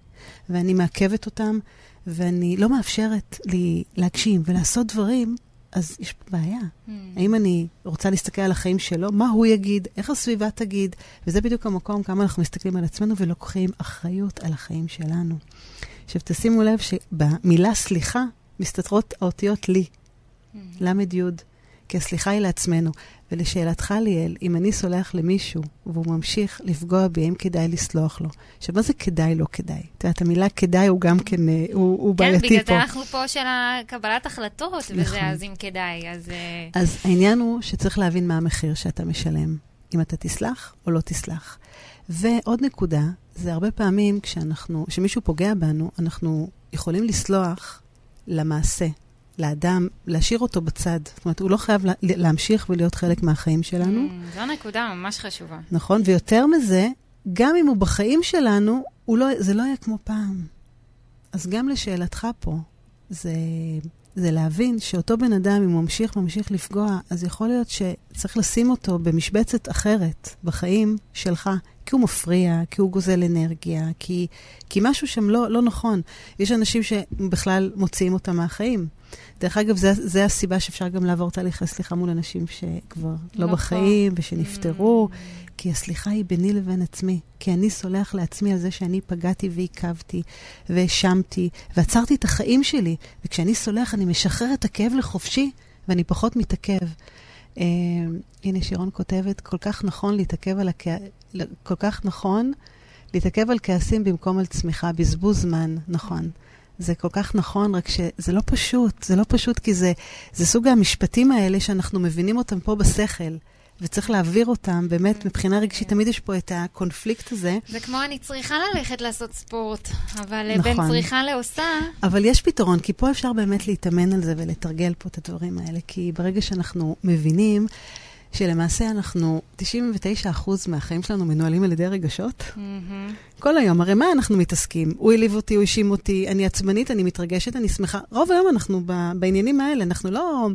ואני מעכבת אותם, ואני לא מאפשרת לי להגשים ולעשות דברים, אז יש פה בעיה. Mm. האם אני רוצה להסתכל על החיים שלו? מה הוא יגיד? איך הסביבה תגיד? וזה בדיוק המקום, כמה אנחנו מסתכלים על עצמנו ולוקחים אחריות על החיים שלנו. עכשיו, תשימו לב שבמילה סליחה מסתתרות האותיות לי, mm. ל"י, כי הסליחה היא לעצמנו. ולשאלתך, ליאל, אם אני סולח למישהו והוא ממשיך לפגוע בי, האם כדאי לסלוח לו? עכשיו, מה זה כדאי, לא כדאי? את יודעת, המילה כדאי הוא גם כן, אה, הוא, הוא כן, בעייתי פה. כן, בגלל זה אנחנו פה של קבלת החלטות, נכון. וזה אז אם כדאי, אז... אה, אז העניין הוא שצריך להבין מה המחיר שאתה משלם, אם אתה תסלח או לא תסלח. ועוד נקודה, זה הרבה פעמים כשאנחנו, כשמישהו פוגע בנו, אנחנו יכולים לסלוח למעשה, לאדם, להשאיר אותו בצד. זאת אומרת, הוא לא חייב לה, להמשיך ולהיות חלק מהחיים שלנו. Mm, זו נקודה ממש חשובה. נכון, ויותר מזה, גם אם הוא בחיים שלנו, הוא לא, זה לא יהיה כמו פעם. אז גם לשאלתך פה, זה, זה להבין שאותו בן אדם, אם הוא ממשיך ממשיך לפגוע, אז יכול להיות שצריך לשים אותו במשבצת אחרת בחיים שלך, כי הוא מפריע, כי הוא גוזל אנרגיה, כי, כי משהו שם לא, לא נכון. יש אנשים שבכלל מוציאים אותם מהחיים. דרך אגב, זו הסיבה שאפשר גם לעבור תהליכי סליחה מול אנשים שכבר לא נכון. בחיים ושנפטרו, mm. כי הסליחה היא ביני לבין עצמי. כי אני סולח לעצמי על זה שאני פגעתי ועיכבתי והאשמתי ועצרתי את החיים שלי. וכשאני סולח, אני משחרר את הכאב לחופשי ואני פחות מתעכב. Uh, הנה, שירון כותבת, כל כך נכון להתעכב על הכ... כל כך נכון להתעכב על כעסים במקום על צמיחה, בזבוז זמן, נכון. זה כל כך נכון, רק שזה לא פשוט, זה לא פשוט כי זה, זה סוג המשפטים האלה שאנחנו מבינים אותם פה בשכל. וצריך להעביר אותם, באמת, מבחינה רגשית, תמיד יש פה את הקונפליקט הזה. זה כמו אני צריכה ללכת לעשות ספורט, אבל נכון. בין צריכה לעושה... אבל יש פתרון, כי פה אפשר באמת להתאמן על זה ולתרגל פה את הדברים האלה, כי ברגע שאנחנו מבינים... שלמעשה אנחנו, 99% מהחיים שלנו מנוהלים על ידי רגשות. Mm-hmm. כל היום, הרי מה אנחנו מתעסקים? הוא העליב אותי, הוא האשים אותי, אני עצבנית, אני מתרגשת, אני שמחה. רוב היום אנחנו בעניינים האלה, אנחנו לא,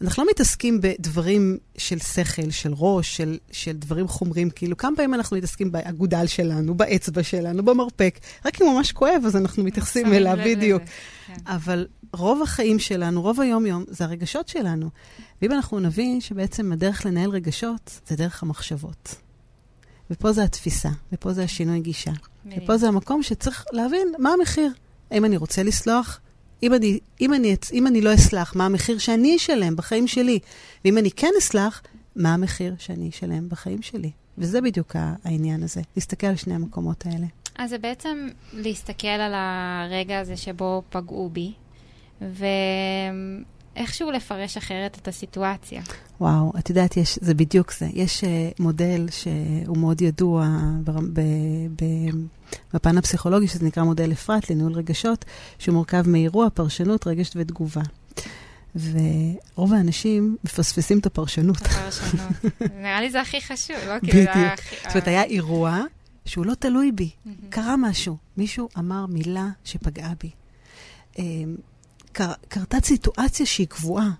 אנחנו לא מתעסקים בדברים של שכל, של ראש, של, של דברים חומרים. כאילו, כמה פעמים אנחנו מתעסקים באגודל שלנו, באצבע שלנו, במרפק. רק אם ממש כואב, אז אנחנו מתייחסים אליו, בדיוק. כן. אבל רוב החיים שלנו, רוב היום-יום, זה הרגשות שלנו. ואם אנחנו נבין שבעצם הדרך לנהל רגשות זה דרך המחשבות. ופה זה התפיסה, ופה זה השינוי גישה. מי. ופה זה המקום שצריך להבין מה המחיר. האם אני רוצה לסלוח? אם אני, אם, אני, אם אני לא אסלח, מה המחיר שאני אשלם בחיים שלי? ואם אני כן אסלח, מה המחיר שאני אשלם בחיים שלי? וזה בדיוק העניין הזה, להסתכל על שני המקומות האלה. אז זה בעצם להסתכל על הרגע הזה שבו פגעו בי, ו... איכשהו לפרש אחרת את הסיטואציה. וואו, את יודעת, יש, זה בדיוק זה. יש uh, מודל שהוא מאוד ידוע ב, ב, ב, בפן הפסיכולוגי, שזה נקרא מודל אפרת לניהול רגשות, שהוא מורכב מאירוע, פרשנות, רגש ותגובה. ורוב האנשים מפספסים את הפרשנות. הפרשנות. נראה לי זה הכי חשוב, לא? בדיוק. זאת אומרת, היה אירוע שהוא לא תלוי בי. קרה משהו. מישהו אמר מילה שפגעה בי. קר, קרתה סיטואציה שהיא קבועה.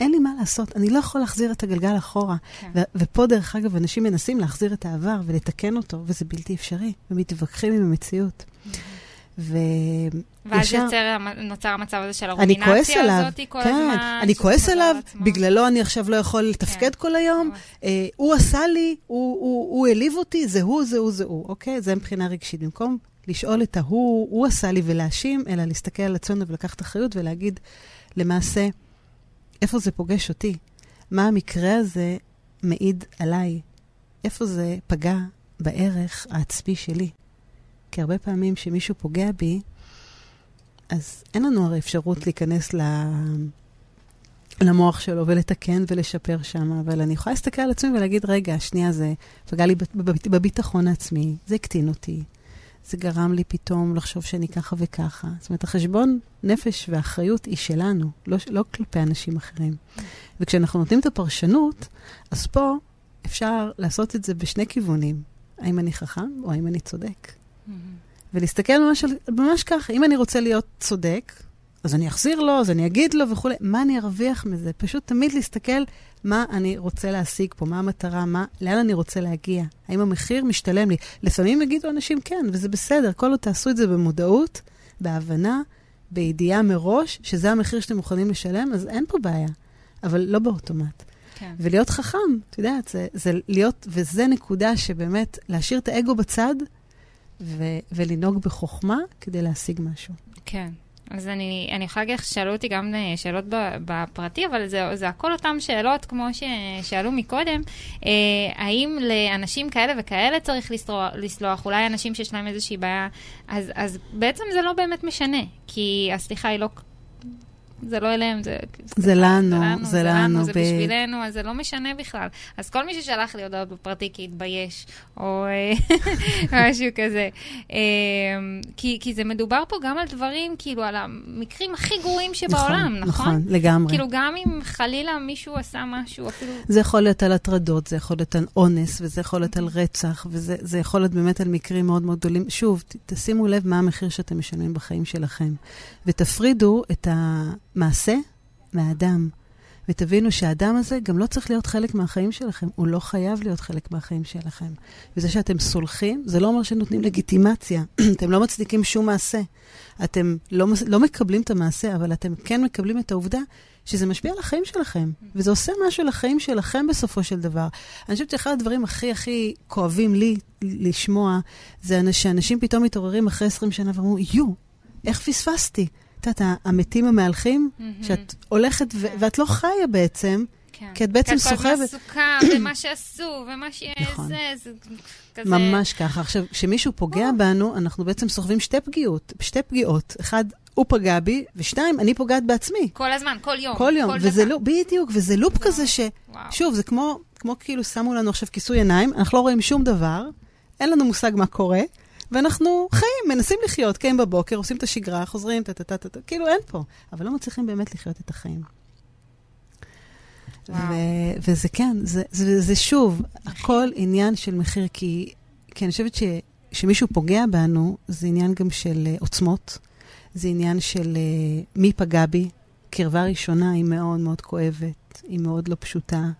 אין לי מה לעשות, אני לא יכול להחזיר את הגלגל אחורה. כן. ו- ופה, דרך אגב, אנשים מנסים להחזיר את העבר ולתקן אותו, וזה בלתי אפשרי, ומתווכחים עם המציאות. Mm-hmm. ו... ואז ישר... יוצר, נוצר המצב הזה של הרומינציה הזאת כל כן, הזמן. אני כועס עליו, בגללו אני עכשיו לא יכול לתפקד כן. כל היום. אה, הוא עשה לי, הוא, הוא, הוא העליב אותי, זה הוא, זה הוא, זה הוא, אוקיי? זה מבחינה רגשית. במקום לשאול את ההוא, הוא עשה לי ולהאשים, אלא להסתכל על עצמנו ולקחת אחריות ולהגיד, למעשה, איפה זה פוגש אותי? מה המקרה הזה מעיד עליי? איפה זה פגע בערך העצמי שלי? כי הרבה פעמים כשמישהו פוגע בי, אז אין לנו הרי אפשרות להיכנס ל... למוח שלו ולתקן ולשפר שם, אבל אני יכולה להסתכל על עצמי ולהגיד, רגע, שנייה, זה פגע לי בביטחון העצמי, זה הקטין אותי, זה גרם לי פתאום לחשוב שאני ככה וככה. זאת אומרת, החשבון נפש והאחריות היא שלנו, לא, לא כלפי אנשים אחרים. וכשאנחנו נותנים את הפרשנות, אז פה אפשר לעשות את זה בשני כיוונים. האם אני חכם או האם אני צודק. Mm-hmm. ולהסתכל ממש, ממש ככה, אם אני רוצה להיות צודק, אז אני אחזיר לו, אז אני אגיד לו וכולי. מה אני ארוויח מזה? פשוט תמיד להסתכל מה אני רוצה להשיג פה, מה המטרה, מה, לאן אני רוצה להגיע. האם המחיר משתלם לי? לפעמים יגידו אנשים כן, וזה בסדר, כל עוד תעשו את זה במודעות, בהבנה, בידיעה מראש, שזה המחיר שאתם מוכנים לשלם, אז אין פה בעיה. אבל לא באוטומט. כן. ולהיות חכם, את יודעת, זה, זה להיות, וזה נקודה שבאמת, להשאיר את האגו בצד ו, ולנהוג בחוכמה כדי להשיג משהו. כן. אז אני, אני יכולה להגיד לך ששאלו אותי גם אה, שאלות בפרטי, אבל זה, זה הכל אותן שאלות כמו ששאלו מקודם. אה, האם לאנשים כאלה וכאלה צריך לסלוח, לסלוח? אולי אנשים שיש להם איזושהי בעיה, אז, אז בעצם זה לא באמת משנה, כי הסליחה היא לא זה לא אליהם, זה... זה לנו, זה לנו. זה בשבילנו, אז זה לא משנה בכלל. אז כל מי ששלח לי הודעות בפרטי כי התבייש, או אה, משהו כזה. אמ, כי זה מדובר פה גם על דברים, כאילו, על המקרים הכי גרועים שבעולם, נכון? נכון, נכון לגמרי. כאילו, גם אם חלילה מישהו עשה משהו, אפילו... זה יכול להיות על הטרדות, זה יכול להיות על אונס, וזה יכול להיות על רצח, וזה יכול להיות באמת על מקרים מאוד מאוד גדולים. שוב, תשימו לב מה המחיר שאתם משלמים בחיים שלכם, ותפרידו את ה... מעשה מהאדם, ותבינו שהאדם הזה גם לא צריך להיות חלק מהחיים שלכם, הוא לא חייב להיות חלק מהחיים שלכם. וזה שאתם סולחים, זה לא אומר שנותנים לגיטימציה. אתם לא מצדיקים שום מעשה. אתם לא, לא מקבלים את המעשה, אבל אתם כן מקבלים את העובדה שזה משפיע על החיים שלכם, וזה עושה משהו לחיים שלכם בסופו של דבר. אני חושבת שאחד הדברים הכי הכי כואבים לי לשמוע, זה שאנשים פתאום מתעוררים אחרי 20 שנה ואומרים, יו, איך פספסתי? את יודעת, המתים המהלכים, שאת הולכת כן. ואת לא חיה בעצם, כן. כי את בעצם סוחבת... כי את כל הזמן עסוקה במה שעשו, ומה שזה, נכון. זה כזה... ממש ככה. עכשיו, כשמישהו פוגע בנו, אנחנו בעצם סוחבים שתי פגיעות, שתי פגיעות. אחד, הוא פגע בי, ושתיים, אני פוגעת בעצמי. כל הזמן, כל יום. כל יום, כל וזה לא, בדיוק, וזה לופ כזה ש... וואו. שוב, זה כמו, כמו כאילו שמו לנו עכשיו כיסוי עיניים, אנחנו לא רואים שום דבר, אין לנו מושג מה קורה, ואנחנו חיים, מנסים לחיות, קיים בבוקר, עושים את השגרה, חוזרים, טה-טה-טה, כאילו אין פה. אבל לא מצליחים באמת לחיות את החיים. ו- וזה כן, זה, זה, זה, שוב, הכל עניין של מחיר, כי, כי אני חושבת שמישהו פוגע בנו, זה עניין גם של uh, עוצמות, זה עניין של uh, מי פגע בי. קרבה ראשונה היא מאוד מאוד כואבת, היא מאוד לא פשוטה.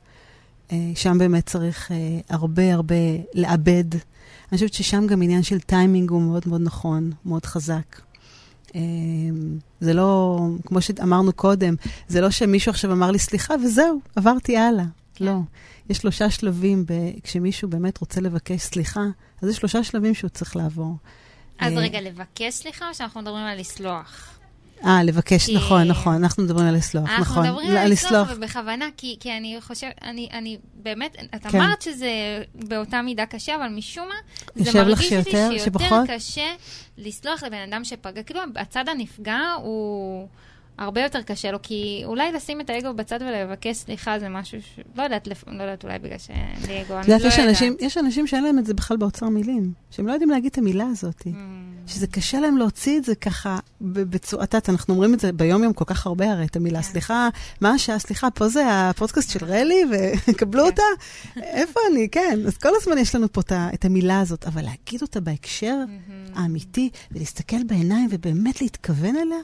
Uh, שם באמת צריך uh, הרבה הרבה לאבד. אני חושבת ששם גם עניין של טיימינג הוא מאוד מאוד נכון, מאוד חזק. Uh, זה לא, כמו שאמרנו קודם, זה לא שמישהו עכשיו אמר לי סליחה וזהו, עברתי הלאה. כן. לא. יש שלושה שלבים, ב, כשמישהו באמת רוצה לבקש סליחה, אז יש שלושה שלבים שהוא צריך לעבור. אז רגע, לבקש סליחה או שאנחנו מדברים על לסלוח? אה, לבקש, כי... נכון, נכון, אנחנו מדברים על לסלוח, אנחנו נכון. אנחנו מדברים על לסלוח, ובכוונה, כי, כי אני חושבת, אני, אני באמת, את כן. אמרת שזה באותה מידה קשה, אבל משום מה, זה מרגיש לי שיותר שפחות? קשה לסלוח לבן אדם שפגע. כאילו, הצד הנפגע הוא... הרבה יותר קשה לו, כי אולי לשים את האגו בצד ולבקש סליחה זה משהו ש... לא יודעת. לא יודעת אולי בגלל שאין לי אגו, אני לא יודעת. אנשים, יש אנשים שאין להם את זה בכלל באוצר מילים, שהם לא יודעים להגיד את המילה הזאת. Mm. שזה קשה להם להוציא את זה ככה יודעת, אנחנו אומרים את זה ביום-יום כל כך הרבה הרי, את המילה. כן. סליחה, מה השעה? סליחה, פה זה הפודקאסט של רלי, וקבלו כן. אותה? איפה אני? כן. אז כל הזמן יש לנו פה את המילה הזאת, אבל להגיד אותה בהקשר האמיתי, ולהסתכל בעיניים ובאמת להתכוון אליה,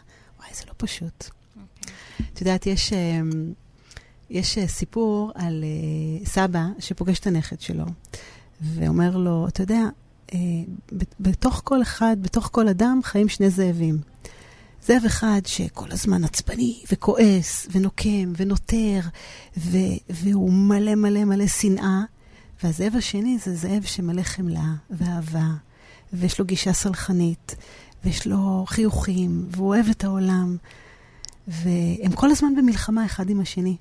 וואי, זה לא פשוט. אוקיי. את יודעת, יש, אמ, יש אה, סיפור על אה, סבא שפוגש את הנכד שלו, ואומר לו, אתה יודע, אה, בתוך כל אחד, בתוך כל אדם, חיים שני זאבים. זאב אחד שכל הזמן עצבני וכועס ונוקם ונותר, ו- והוא מלא מלא מלא שנאה, והזאב השני זה זאב שמלא חמלה ואהבה, ויש לו גישה סלחנית, ויש לו חיוכים, והוא אוהב את העולם, והם כל הזמן במלחמה אחד עם השני.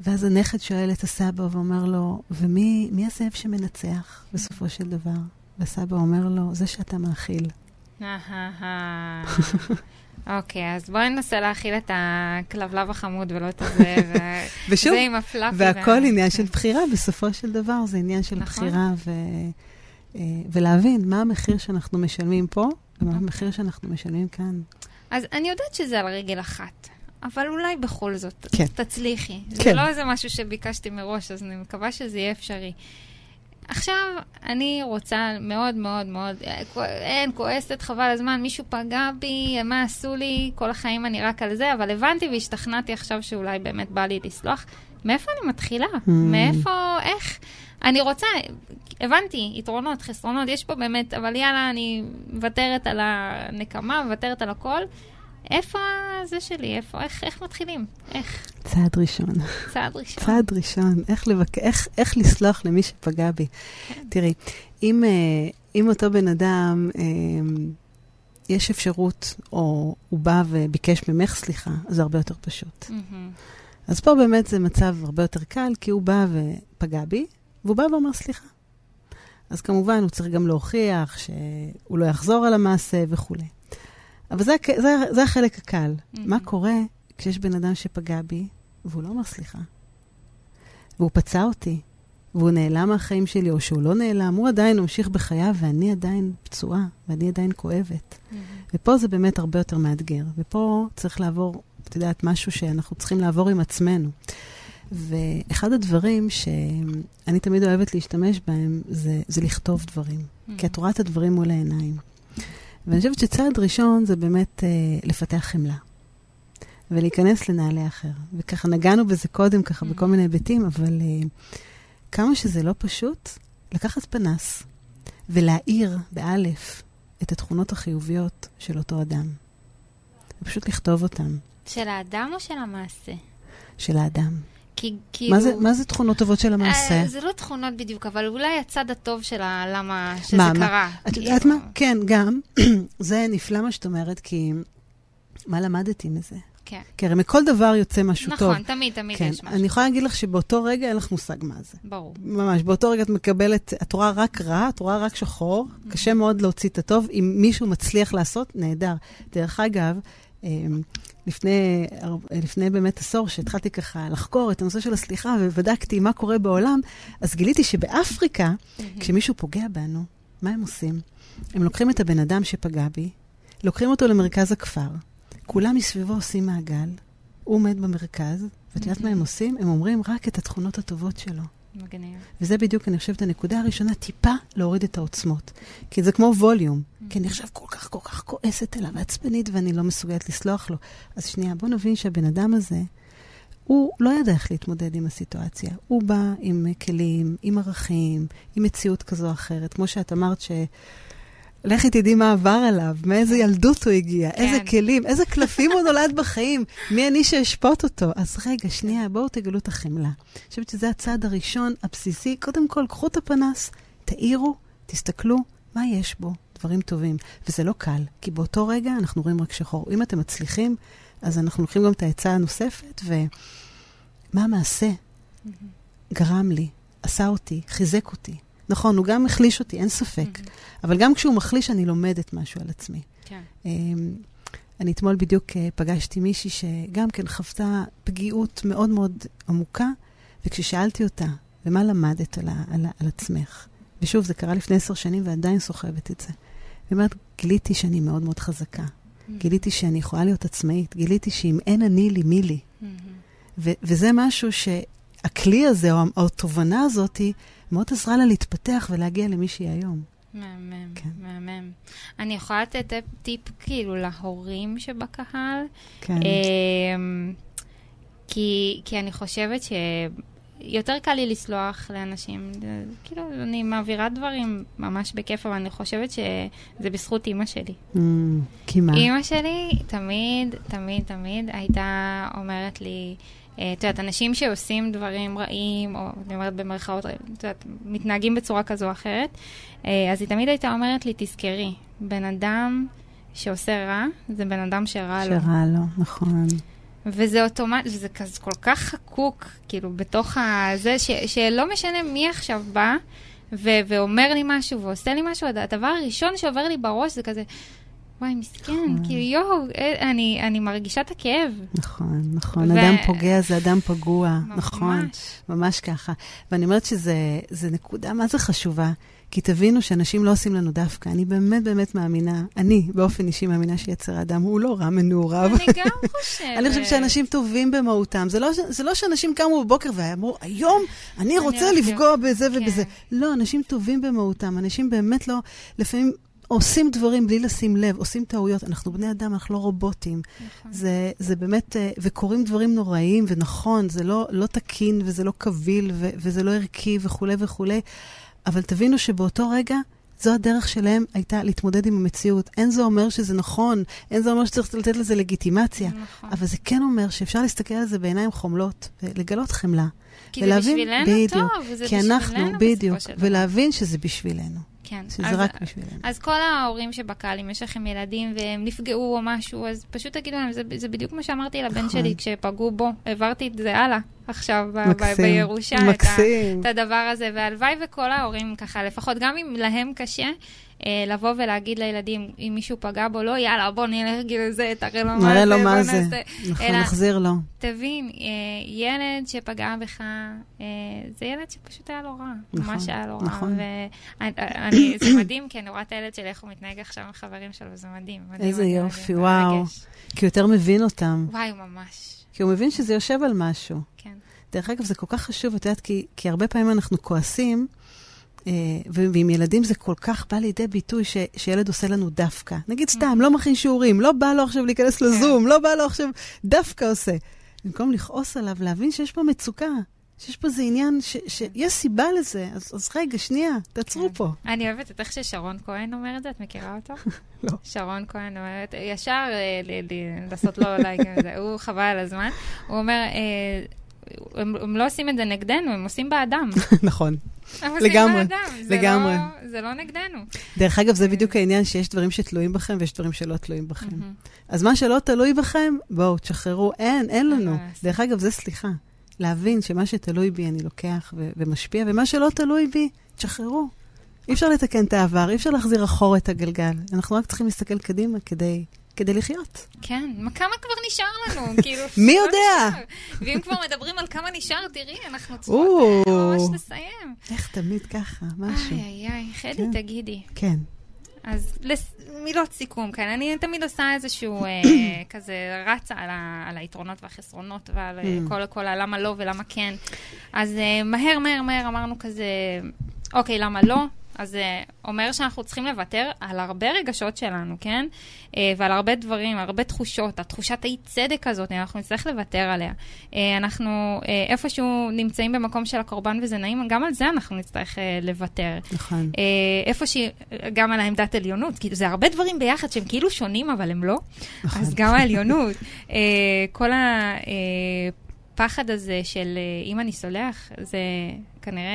ואז הנכד שואל את הסבא ואומר לו, ומי הזאב שמנצח בסופו של דבר? והסבא אומר לו, זה שאתה מאכיל. אוקיי, אז בואי ננסה להאכיל את הכלבלב החמוד ולא את הזה, ושוב. והכל עניין של בחירה, בסופו של דבר זה עניין של נכון. בחירה, ולהבין מה המחיר שאנחנו משלמים פה, ומה. המחיר שאנחנו משלמים כאן. אז אני יודעת שזה על רגל אחת. אבל אולי בכל זאת כן. תצליחי. כן. זה לא איזה משהו שביקשתי מראש, אז אני מקווה שזה יהיה אפשרי. עכשיו, אני רוצה מאוד מאוד מאוד, אין, כועסת, חבל הזמן, מישהו פגע בי, מה עשו לי, כל החיים אני רק על זה, אבל הבנתי והשתכנעתי עכשיו שאולי באמת בא לי לסלוח. מאיפה אני מתחילה? Mm. מאיפה, איך? אני רוצה, הבנתי, יתרונות, חסרונות, יש פה באמת, אבל יאללה, אני מוותרת על הנקמה, מוותרת על הכל. איפה זה שלי? איפה, איך, איך מתחילים? איך? צעד ראשון. צעד ראשון. צעד ראשון. איך, לבק... איך, איך לסלוח למי שפגע בי. כן. תראי, אם, אה, אם אותו בן אדם, אה, יש אפשרות, או הוא בא וביקש ממך סליחה, זה הרבה יותר פשוט. Mm-hmm. אז פה באמת זה מצב הרבה יותר קל, כי הוא בא ופגע בי, והוא בא ואומר סליחה. אז כמובן, הוא צריך גם להוכיח שהוא לא יחזור על המעשה וכולי. אבל זה, זה, זה החלק הקל. Mm-hmm. מה קורה כשיש בן אדם שפגע בי, והוא לא אומר סליחה? והוא פצע אותי, והוא נעלם מהחיים שלי, או שהוא לא נעלם, הוא עדיין ממשיך בחייו, ואני עדיין פצועה, ואני עדיין כואבת. Mm-hmm. ופה זה באמת הרבה יותר מאתגר. ופה צריך לעבור, את יודעת, משהו שאנחנו צריכים לעבור עם עצמנו. ואחד הדברים שאני תמיד אוהבת להשתמש בהם, זה, זה לכתוב דברים. Mm-hmm. כי את רואה את הדברים מול העיניים. ואני חושבת שצעד ראשון זה באמת אה, לפתח חמלה. ולהיכנס לנעלי אחר. וככה נגענו בזה קודם, ככה, בכל מיני היבטים, אבל uh, כמה שזה לא פשוט, לקחת פנס ולהאיר, באלף, את התכונות החיוביות של אותו אדם. ופשוט לכתוב אותן. של האדם או של המעשה? של האדם. כי כאילו... מה זה, מה זה תכונות טובות של המעשה? אה, זה לא תכונות בדיוק, אבל אולי הצד הטוב של למה שזה מה, קרה. מה? את יודעת מה? כן, גם. זה נפלא מה שאת אומרת, כי מה למדתי מזה? כן. כי הרי מכל דבר יוצא משהו נכון, טוב. נכון, תמיד, תמיד כן. יש משהו. אני יכולה להגיד לך שבאותו רגע אין לך מושג מה זה. ברור. ממש, באותו רגע את מקבלת, את רואה רק רע, את רואה רק שחור, mm-hmm. קשה מאוד להוציא את הטוב. אם מישהו מצליח לעשות, נהדר. דרך אגב, לפני, לפני באמת עשור, שהתחלתי ככה לחקור את הנושא של הסליחה ובדקתי מה קורה בעולם, אז גיליתי שבאפריקה. כשמישהו פוגע בנו, מה הם עושים? הם לוקחים את הבן אדם שפגע בי, לוקחים אותו למרכז הכפר, כולם מסביבו עושים מעגל, הוא עומד במרכז, ואת יודעת מה הם עושים? הם אומרים רק את התכונות הטובות שלו. מגניב. וזה בדיוק, אני חושבת, הנקודה הראשונה, טיפה להוריד את העוצמות. כי זה כמו ווליום. Mm-hmm. כי אני עכשיו כל כך, כל כך כועסת אליו, עצבנית, ואני לא מסוגלת לסלוח לו. אז שנייה, בוא נבין שהבן אדם הזה, הוא לא ידע איך להתמודד עם הסיטואציה. הוא בא עם כלים, עם ערכים, עם מציאות כזו או אחרת. כמו שאת אמרת ש... לכי תדעי מה עבר עליו, מאיזה ילדות הוא הגיע, כן. איזה כלים, איזה קלפים הוא נולד בחיים, מי אני שאשפוט אותו. אז רגע, שנייה, בואו תגלו את החמלה. אני חושבת שזה הצעד הראשון, הבסיסי. קודם כל, קחו את הפנס, תאירו, תסתכלו, מה יש בו? דברים טובים. וזה לא קל, כי באותו רגע אנחנו רואים רק שחור. אם אתם מצליחים, אז אנחנו לוקחים גם את העצה הנוספת, ומה המעשה גרם לי, עשה אותי, חיזק אותי. נכון, הוא גם החליש אותי, אין ספק. Mm-hmm. אבל גם כשהוא מחליש, אני לומדת משהו על עצמי. כן. Um, אני אתמול בדיוק uh, פגשתי מישהי שגם כן חוותה פגיעות מאוד מאוד עמוקה, וכששאלתי אותה, ומה למדת על, על, על עצמך? ושוב, זה קרה לפני עשר שנים ועדיין סוחבת את זה. היא אומרת, גיליתי שאני מאוד מאוד חזקה. Mm-hmm. גיליתי שאני יכולה להיות עצמאית. גיליתי שאם אין אני לי, מי לי? Mm-hmm. ו- וזה משהו שהכלי הזה, או התובנה הזאת, מאוד עזרה לה להתפתח ולהגיע למי שהיא היום. מהמם, כן. מהמם. אני יכולה לתת טיפ כאילו להורים שבקהל. כן. אמ, כי, כי אני חושבת שיותר קל לי לסלוח לאנשים. כאילו, אני מעבירה דברים ממש בכיף, אבל אני חושבת שזה בזכות אימא שלי. Mm, כי מה? אימא שלי תמיד, תמיד, תמיד הייתה אומרת לי, את יודעת, אנשים שעושים דברים רעים, או אני אומרת במרכאות, את יודעת, מתנהגים בצורה כזו או אחרת, אה, אז היא תמיד הייתה אומרת לי, תזכרי, בן אדם שעושה רע, זה בן אדם שרע לו. שרע לו, נכון. וזה אוטומט, וזה כזה כל כך חקוק, כאילו, בתוך הזה, ש, שלא משנה מי עכשיו בא ו- ואומר לי משהו ועושה לי משהו, הדבר הראשון שעובר לי בראש זה כזה, וואי, מסכן, נכון. כאילו, יואו, אה, אני, אני מרגישה את הכאב. נכון, נכון. ו... אדם פוגע זה אדם פגוע. ממש. נכון, ממש ככה. ואני אומרת שזו נקודה מה זה חשובה, כי תבינו שאנשים לא עושים לנו דווקא. אני באמת באמת מאמינה, אני באופן אישי מאמינה שיצר האדם הוא לא רע מנעוריו. אני גם חושבת. אני חושבת שאנשים טובים במהותם. זה לא, זה לא שאנשים קמו בבוקר ואמרו, היום אני רוצה לפגוע בזה כן. ובזה. לא, אנשים טובים במהותם. אנשים באמת לא, לפעמים עושים דברים בלי לשים לב, עושים טעויות. אנחנו בני אדם, אנחנו לא רובוטים. נכון. זה, זה באמת, אה, וקורים דברים נוראיים, ונכון, זה לא, לא תקין, וזה לא קביל, ו, וזה לא ערכי, וכולי וכולי. אבל תבינו שבאותו רגע, זו הדרך שלהם הייתה להתמודד עם המציאות. אין זה אומר שזה נכון, אין זה אומר שצריך לתת לזה לגיטימציה. נכון. אבל זה כן אומר שאפשר להסתכל על זה בעיניים חומלות, ולגלות חמלה. כי ולהבין, זה בשבילנו בדיוק, טוב, וזה כי בשבילנו אנחנו, בדיוק, ולהבין שזה בשבילנו. כן. שזה אז, רק בשבילנו. אז כל ההורים שבקהל, אם יש לכם ילדים והם נפגעו או משהו, אז פשוט תגידו להם, זה, זה בדיוק מה שאמרתי לבן נכון. שלי כשפגעו בו, העברתי את זה הלאה. עכשיו מקסים, ב- בירושה, מקסים. את, ה, את הדבר הזה, והלוואי וכל ההורים ככה, לפחות גם אם להם קשה, לבוא ולהגיד לילדים, אם מישהו פגע בו, לא, יאללה, בוא נלך גיל זה, תראה לו מה זה, נראה לו מה זה, נכון, נחזיר לו. תבין, אה, ילד שפגע בך, אה, זה ילד שפשוט היה לו רע, נכון, ממש היה לו רע. נכון. ואני, זה מדהים, כי אני רואה את הילד שלי, איך הוא מתנהג עכשיו עם חברים שלו, זה מדהים. מדהים איזה יופי, מדהים, וואו. מרגש. כי הוא יותר מבין אותם. וואי, ממש. כי הוא מבין שזה יושב על משהו. כן. דרך אגב, זה כל כך חשוב, את יודעת, כי, כי הרבה פעמים אנחנו כועסים, אה, ועם ילדים זה כל כך בא לידי ביטוי ש, שילד עושה לנו דווקא. נגיד סתם, לא מכין שיעורים, לא בא לו עכשיו להיכנס כן. לזום, לא בא לו עכשיו, דווקא עושה. במקום לכעוס עליו, להבין שיש פה מצוקה, שיש פה איזה עניין, שיש סיבה לזה, אז, אז רגע, שנייה, תעצרו כן. פה. אני אוהבת את איך ששרון כהן אומר את זה, את מכירה אותו? לא. שרון כהן אומרת, ישר אה, לעשות לו לייק, הוא חבל על הזמן. הוא אומר, אה, הם, הם לא עושים את זה נגדנו, הם עושים באדם. נכון. לגמרי, לגמרי. לא, זה לא נגדנו. דרך אגב, זה בדיוק העניין שיש דברים שתלויים בכם ויש דברים שלא תלויים בכם. אז מה שלא תלוי בכם, בואו, תשחררו. אין, אין לנו. דרך אגב, זה סליחה. להבין שמה שתלוי בי אני לוקח ו- ומשפיע, ומה שלא תלוי בי, תשחררו. אי אפשר לתקן את העבר, אי אפשר להחזיר אחורה את הגלגל. אנחנו רק צריכים להסתכל קדימה כדי כדי לחיות. כן, מה כמה כבר נשאר לנו? כאילו, מי יודע? ואם כבר מדברים על כמה נשאר, תראי, אנחנו צריכות ממש לסיים. איך תמיד ככה, משהו. איי, איי, חדי, כן. תגידי. כן. אז מילות סיכום, כן. אני תמיד עושה איזשהו אה, כזה רצה על, ה, על היתרונות והחסרונות ועל אה, mm. כל, הלמה לא ולמה כן. אז אה, מהר, מהר, מהר אמרנו כזה, אוקיי, למה לא? אז זה אה, אומר שאנחנו צריכים לוותר על הרבה רגשות שלנו, כן? אה, ועל הרבה דברים, הרבה תחושות. התחושת האי-צדק הזאת, אנחנו נצטרך לוותר עליה. אה, אנחנו איפשהו נמצאים במקום של הקורבן וזה נעים, גם על זה אנחנו נצטרך לוותר. נכון. איפה גם על העמדת עליונות. כאילו, זה הרבה דברים ביחד שהם כאילו שונים, אבל הם לא. נכון. אז גם העליונות. כל הפחד הזה של אם אני סולח, זה... כנראה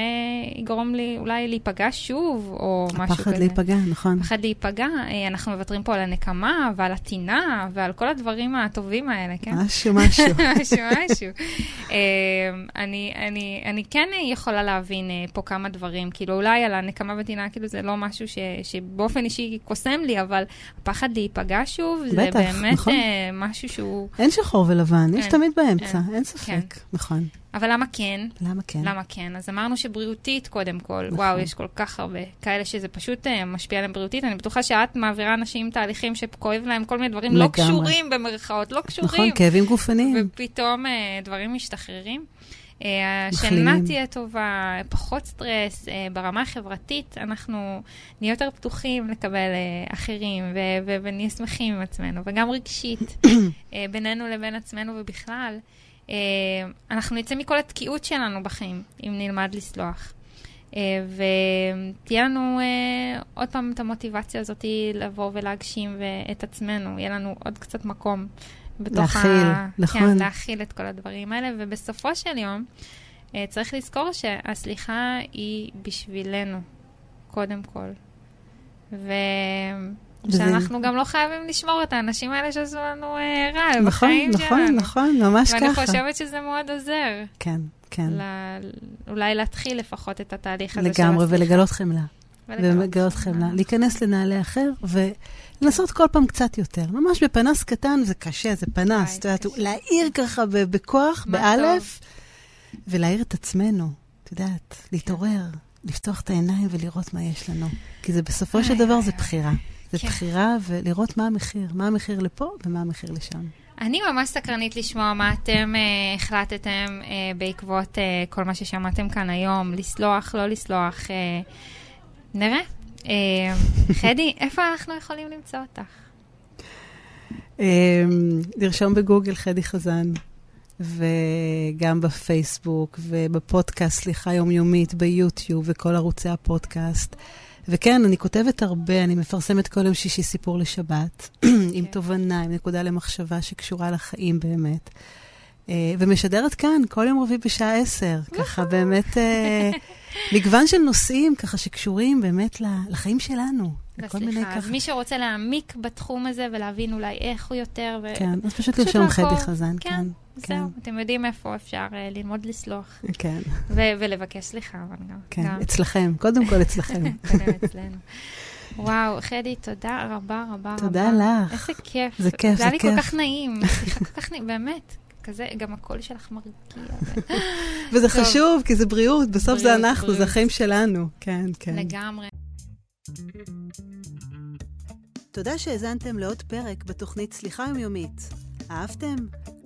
יגרום לי אולי להיפגע שוב, או משהו כזה. הפחד להיפגע, נכון. הפחד להיפגע. אה, אנחנו מוותרים פה על הנקמה, ועל הטינה, ועל כל הדברים הטובים האלה, כן? משהו, משהו. משהו, משהו. אה, אני, אני, אני כן יכולה להבין אה, פה כמה דברים. כאילו, אולי על הנקמה וטינה, כאילו, זה לא משהו ש, שבאופן אישי קוסם לי, אבל הפחד להיפגע שוב, זה בטח, באמת נכון. משהו שהוא... אין שחור ולבן, יש כן, תמיד באמצע, אין, אין ספק, כן. נכון. אבל למה כן? למה כן? למה כן? אז אמרנו שבריאותית קודם כל. נכון. וואו, יש כל כך הרבה כאלה שזה פשוט uh, משפיע עליהם בריאותית. אני בטוחה שאת מעבירה אנשים תהליכים שכואב להם כל מיני דברים לא לגמרי. לא קשורים במרכאות, לא קשורים. נכון, כאבים גופניים. ופתאום uh, דברים משתחררים. Uh, השינה תהיה טובה, פחות סטרס, uh, ברמה החברתית אנחנו נהיה יותר פתוחים לקבל uh, אחרים ונהיה שמחים עם עצמנו, וגם רגשית, בינינו לבין עצמנו ובכלל. אה, אנחנו נצא מכל התקיעות שלנו בחיים, אם נלמד לסלוח. אה, ותהיה לנו אה, עוד פעם את המוטיבציה הזאת לבוא ולהגשים את עצמנו, יהיה לנו עוד קצת מקום. להכיל, ה... נכון. כן, להכיל את כל הדברים האלה, ובסופו של יום צריך לזכור שהסליחה היא בשבילנו, קודם כל. ו... שאנחנו גם לא חייבים לשמור את האנשים האלה שעשו לנו אה, רע נכון, בחיים נכון, שלנו. נכון, נכון, ממש ואני ככה. ואני חושבת שזה מאוד עוזר. כן, כן. אולי להתחיל לפחות את התהליך הזה של לגמרי, ולגלות חמלה. ולגלות חמלה. להיכנס לנעלי אחר ולנסות כל פעם קצת יותר. ממש בפנס קטן, זה קשה, זה פנס. את יודעת, להעיר ככה בכוח, באלף, ולהעיר את עצמנו. את יודעת, להתעורר, לפתוח את העיניים ולראות מה יש לנו. כי זה בסופו של דבר זה בחירה. זה כן. בחירה ולראות מה המחיר, מה המחיר לפה ומה המחיר לשם. אני ממש סקרנית לשמוע מה אתם uh, החלטתם uh, בעקבות uh, כל מה ששמעתם כאן היום, לסלוח, לא לסלוח. Uh, נראה. Uh, חדי, איפה אנחנו יכולים למצוא אותך? Um, לרשום בגוגל חדי חזן, וגם בפייסבוק, ובפודקאסט, סליחה יומיומית, ביוטיוב, וכל ערוצי הפודקאסט. וכן, אני כותבת הרבה, אני מפרסמת כל יום שישי סיפור לשבת, עם כן. תובנה, עם נקודה למחשבה שקשורה לחיים באמת. Uh, ומשדרת כאן כל יום רביעי בשעה עשר, ככה באמת uh, מגוון של נושאים ככה שקשורים באמת לחיים שלנו. ככה. אז מי שרוצה להעמיק בתחום הזה ולהבין אולי איך הוא יותר... כן, אז פשוט לרשום חדי חזן, כן. כן. כן. זהו, אתם יודעים איפה אפשר uh, ללמוד לסלוח. כן. ו- ולבקש סליחה, אבל גם. כן, גם. אצלכם, קודם כל אצלכם. קודם אצלנו. וואו, חדי, תודה רבה רבה תודה רבה. לך. איזה כיף. זה כיף, זה כיף. זה היה לי כל כך נעים, סליחה, כל כך נעים, באמת. כזה, גם הקול שלך מרגיע. וזה חשוב, כי זה בריאות, בסוף זה אנחנו, זה החיים שלנו. כן, כן. לגמרי. תודה שהאזנתם לעוד פרק בתוכנית סליחה יומיומית. אהבתם?